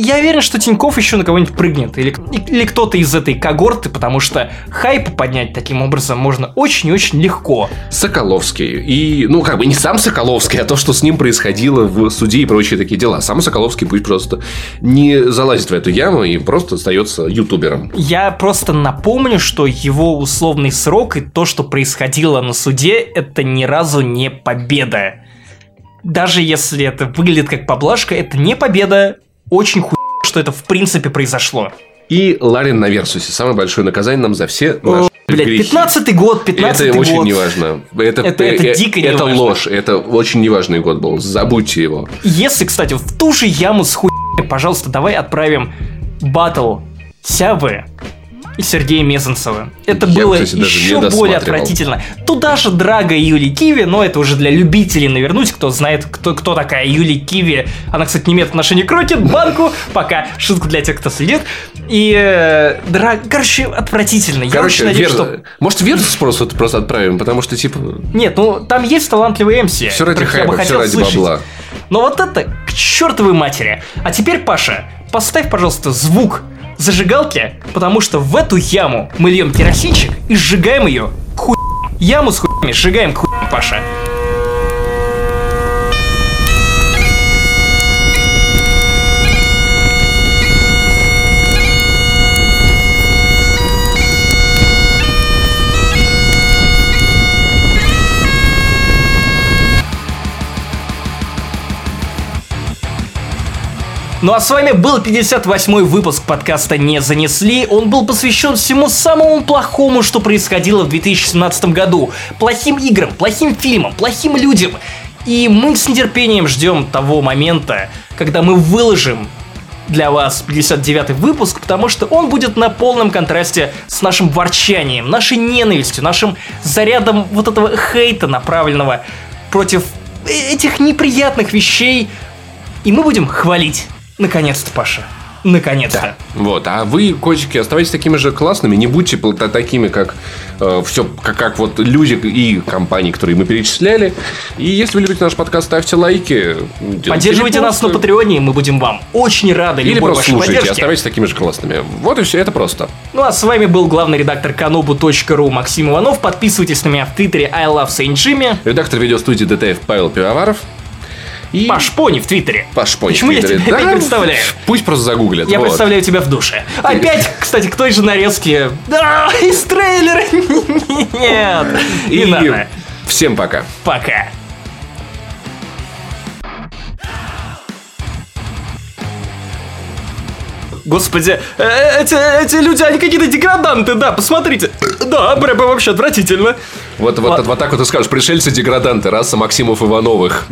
я уверен, что Тиньков еще на кого-нибудь прыгнет. Или, или кто-то из этой когорты, потому что хайп поднять таким образом можно очень и очень легко. Соколовский. И, ну, как бы не сам Соколовский, а то, что с ним происходило в суде и прочие такие дела. Сам Соколовский пусть просто не залазит в эту яму и просто остается ютубером. Я просто напомню, что его условный срок и то, что происходило на суде, это ни разу не победа даже если это выглядит как поблажка, это не победа, очень хуй, что это в принципе произошло. И Ларин на Версусе. Самое большое наказание нам за все наши Блять, 15-й год, 15-й Это год. очень неважно. Это, это, это э, дико Это неважно. ложь. Это очень неважный год был. Забудьте его. Если, кстати, в ту же яму с хуй, пожалуйста, давай отправим батл Сявы и Сергея Мезенцева. Это Я, было кстати, еще более отвратительно. Туда же Драга и Юли Киви, но это уже для любителей навернуть, кто знает, кто, кто такая Юли Киви. Она, кстати, не имеет отношения к Рокет Банку, пока шутка для тех, кто следит. И э, Драг... Короче, отвратительно. Короче, Я очень надеюсь, Вер... что... Может, Версус просто, просто отправим, потому что, типа... Нет, ну, там есть талантливые MC. Все ради хайпа, все ради слышать. бабла. Но вот это к чертовой матери. А теперь, Паша, поставь, пожалуйста, звук зажигалки, потому что в эту яму мы льем керосинчик и сжигаем ее хуй. Яму с хуями сжигаем хуй, Паша. Ну а с вами был 58-й выпуск подкаста «Не занесли». Он был посвящен всему самому плохому, что происходило в 2017 году. Плохим играм, плохим фильмам, плохим людям. И мы с нетерпением ждем того момента, когда мы выложим для вас 59-й выпуск, потому что он будет на полном контрасте с нашим ворчанием, нашей ненавистью, нашим зарядом вот этого хейта, направленного против этих неприятных вещей. И мы будем хвалить Наконец-то, Паша. Наконец-то. Да. Вот. А вы, котики, оставайтесь такими же классными. Не будьте такими, как э, все, как, как вот люди и компании, которые мы перечисляли. И если вы любите наш подкаст, ставьте лайки. Поддерживайте нас на Патреоне, мы будем вам очень рады. Или просто слушайте, поддержки. оставайтесь такими же классными. Вот и все, это просто. Ну а с вами был главный редактор kanobu.ru Максим Иванов. Подписывайтесь на меня в Твиттере I Love Saint Jimmy. Редактор видеостудии DTF Павел Пивоваров. И... Паш Пони в Твиттере. Паш Пони Почему в я Твиттере. тебя опять Да, представляю? Пусть просто загуглят. Я вот. представляю тебя в душе. Опять, кстати, к той же нарезке. Да, из трейлера. (laughs) Нет. Не И надо. всем пока. Пока. Господи, э, эти, эти люди, они какие-то деграданты, да, посмотрите. Да, Брэба вообще отвратительно. Вот, вот, Ладно. вот так вот и скажешь. Пришельцы-деграданты, раса Максимов Ивановых.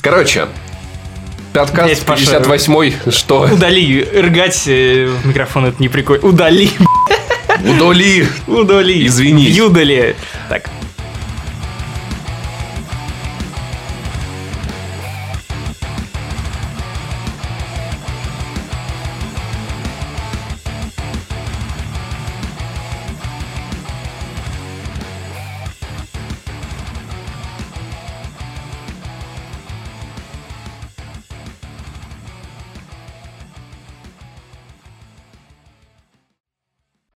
Короче, подкаст Блядь, Паша. 58 что? Удали, ргать э, в микрофон, это не прикольно. Удали, Удали. удали. Извини. Юдали. Так,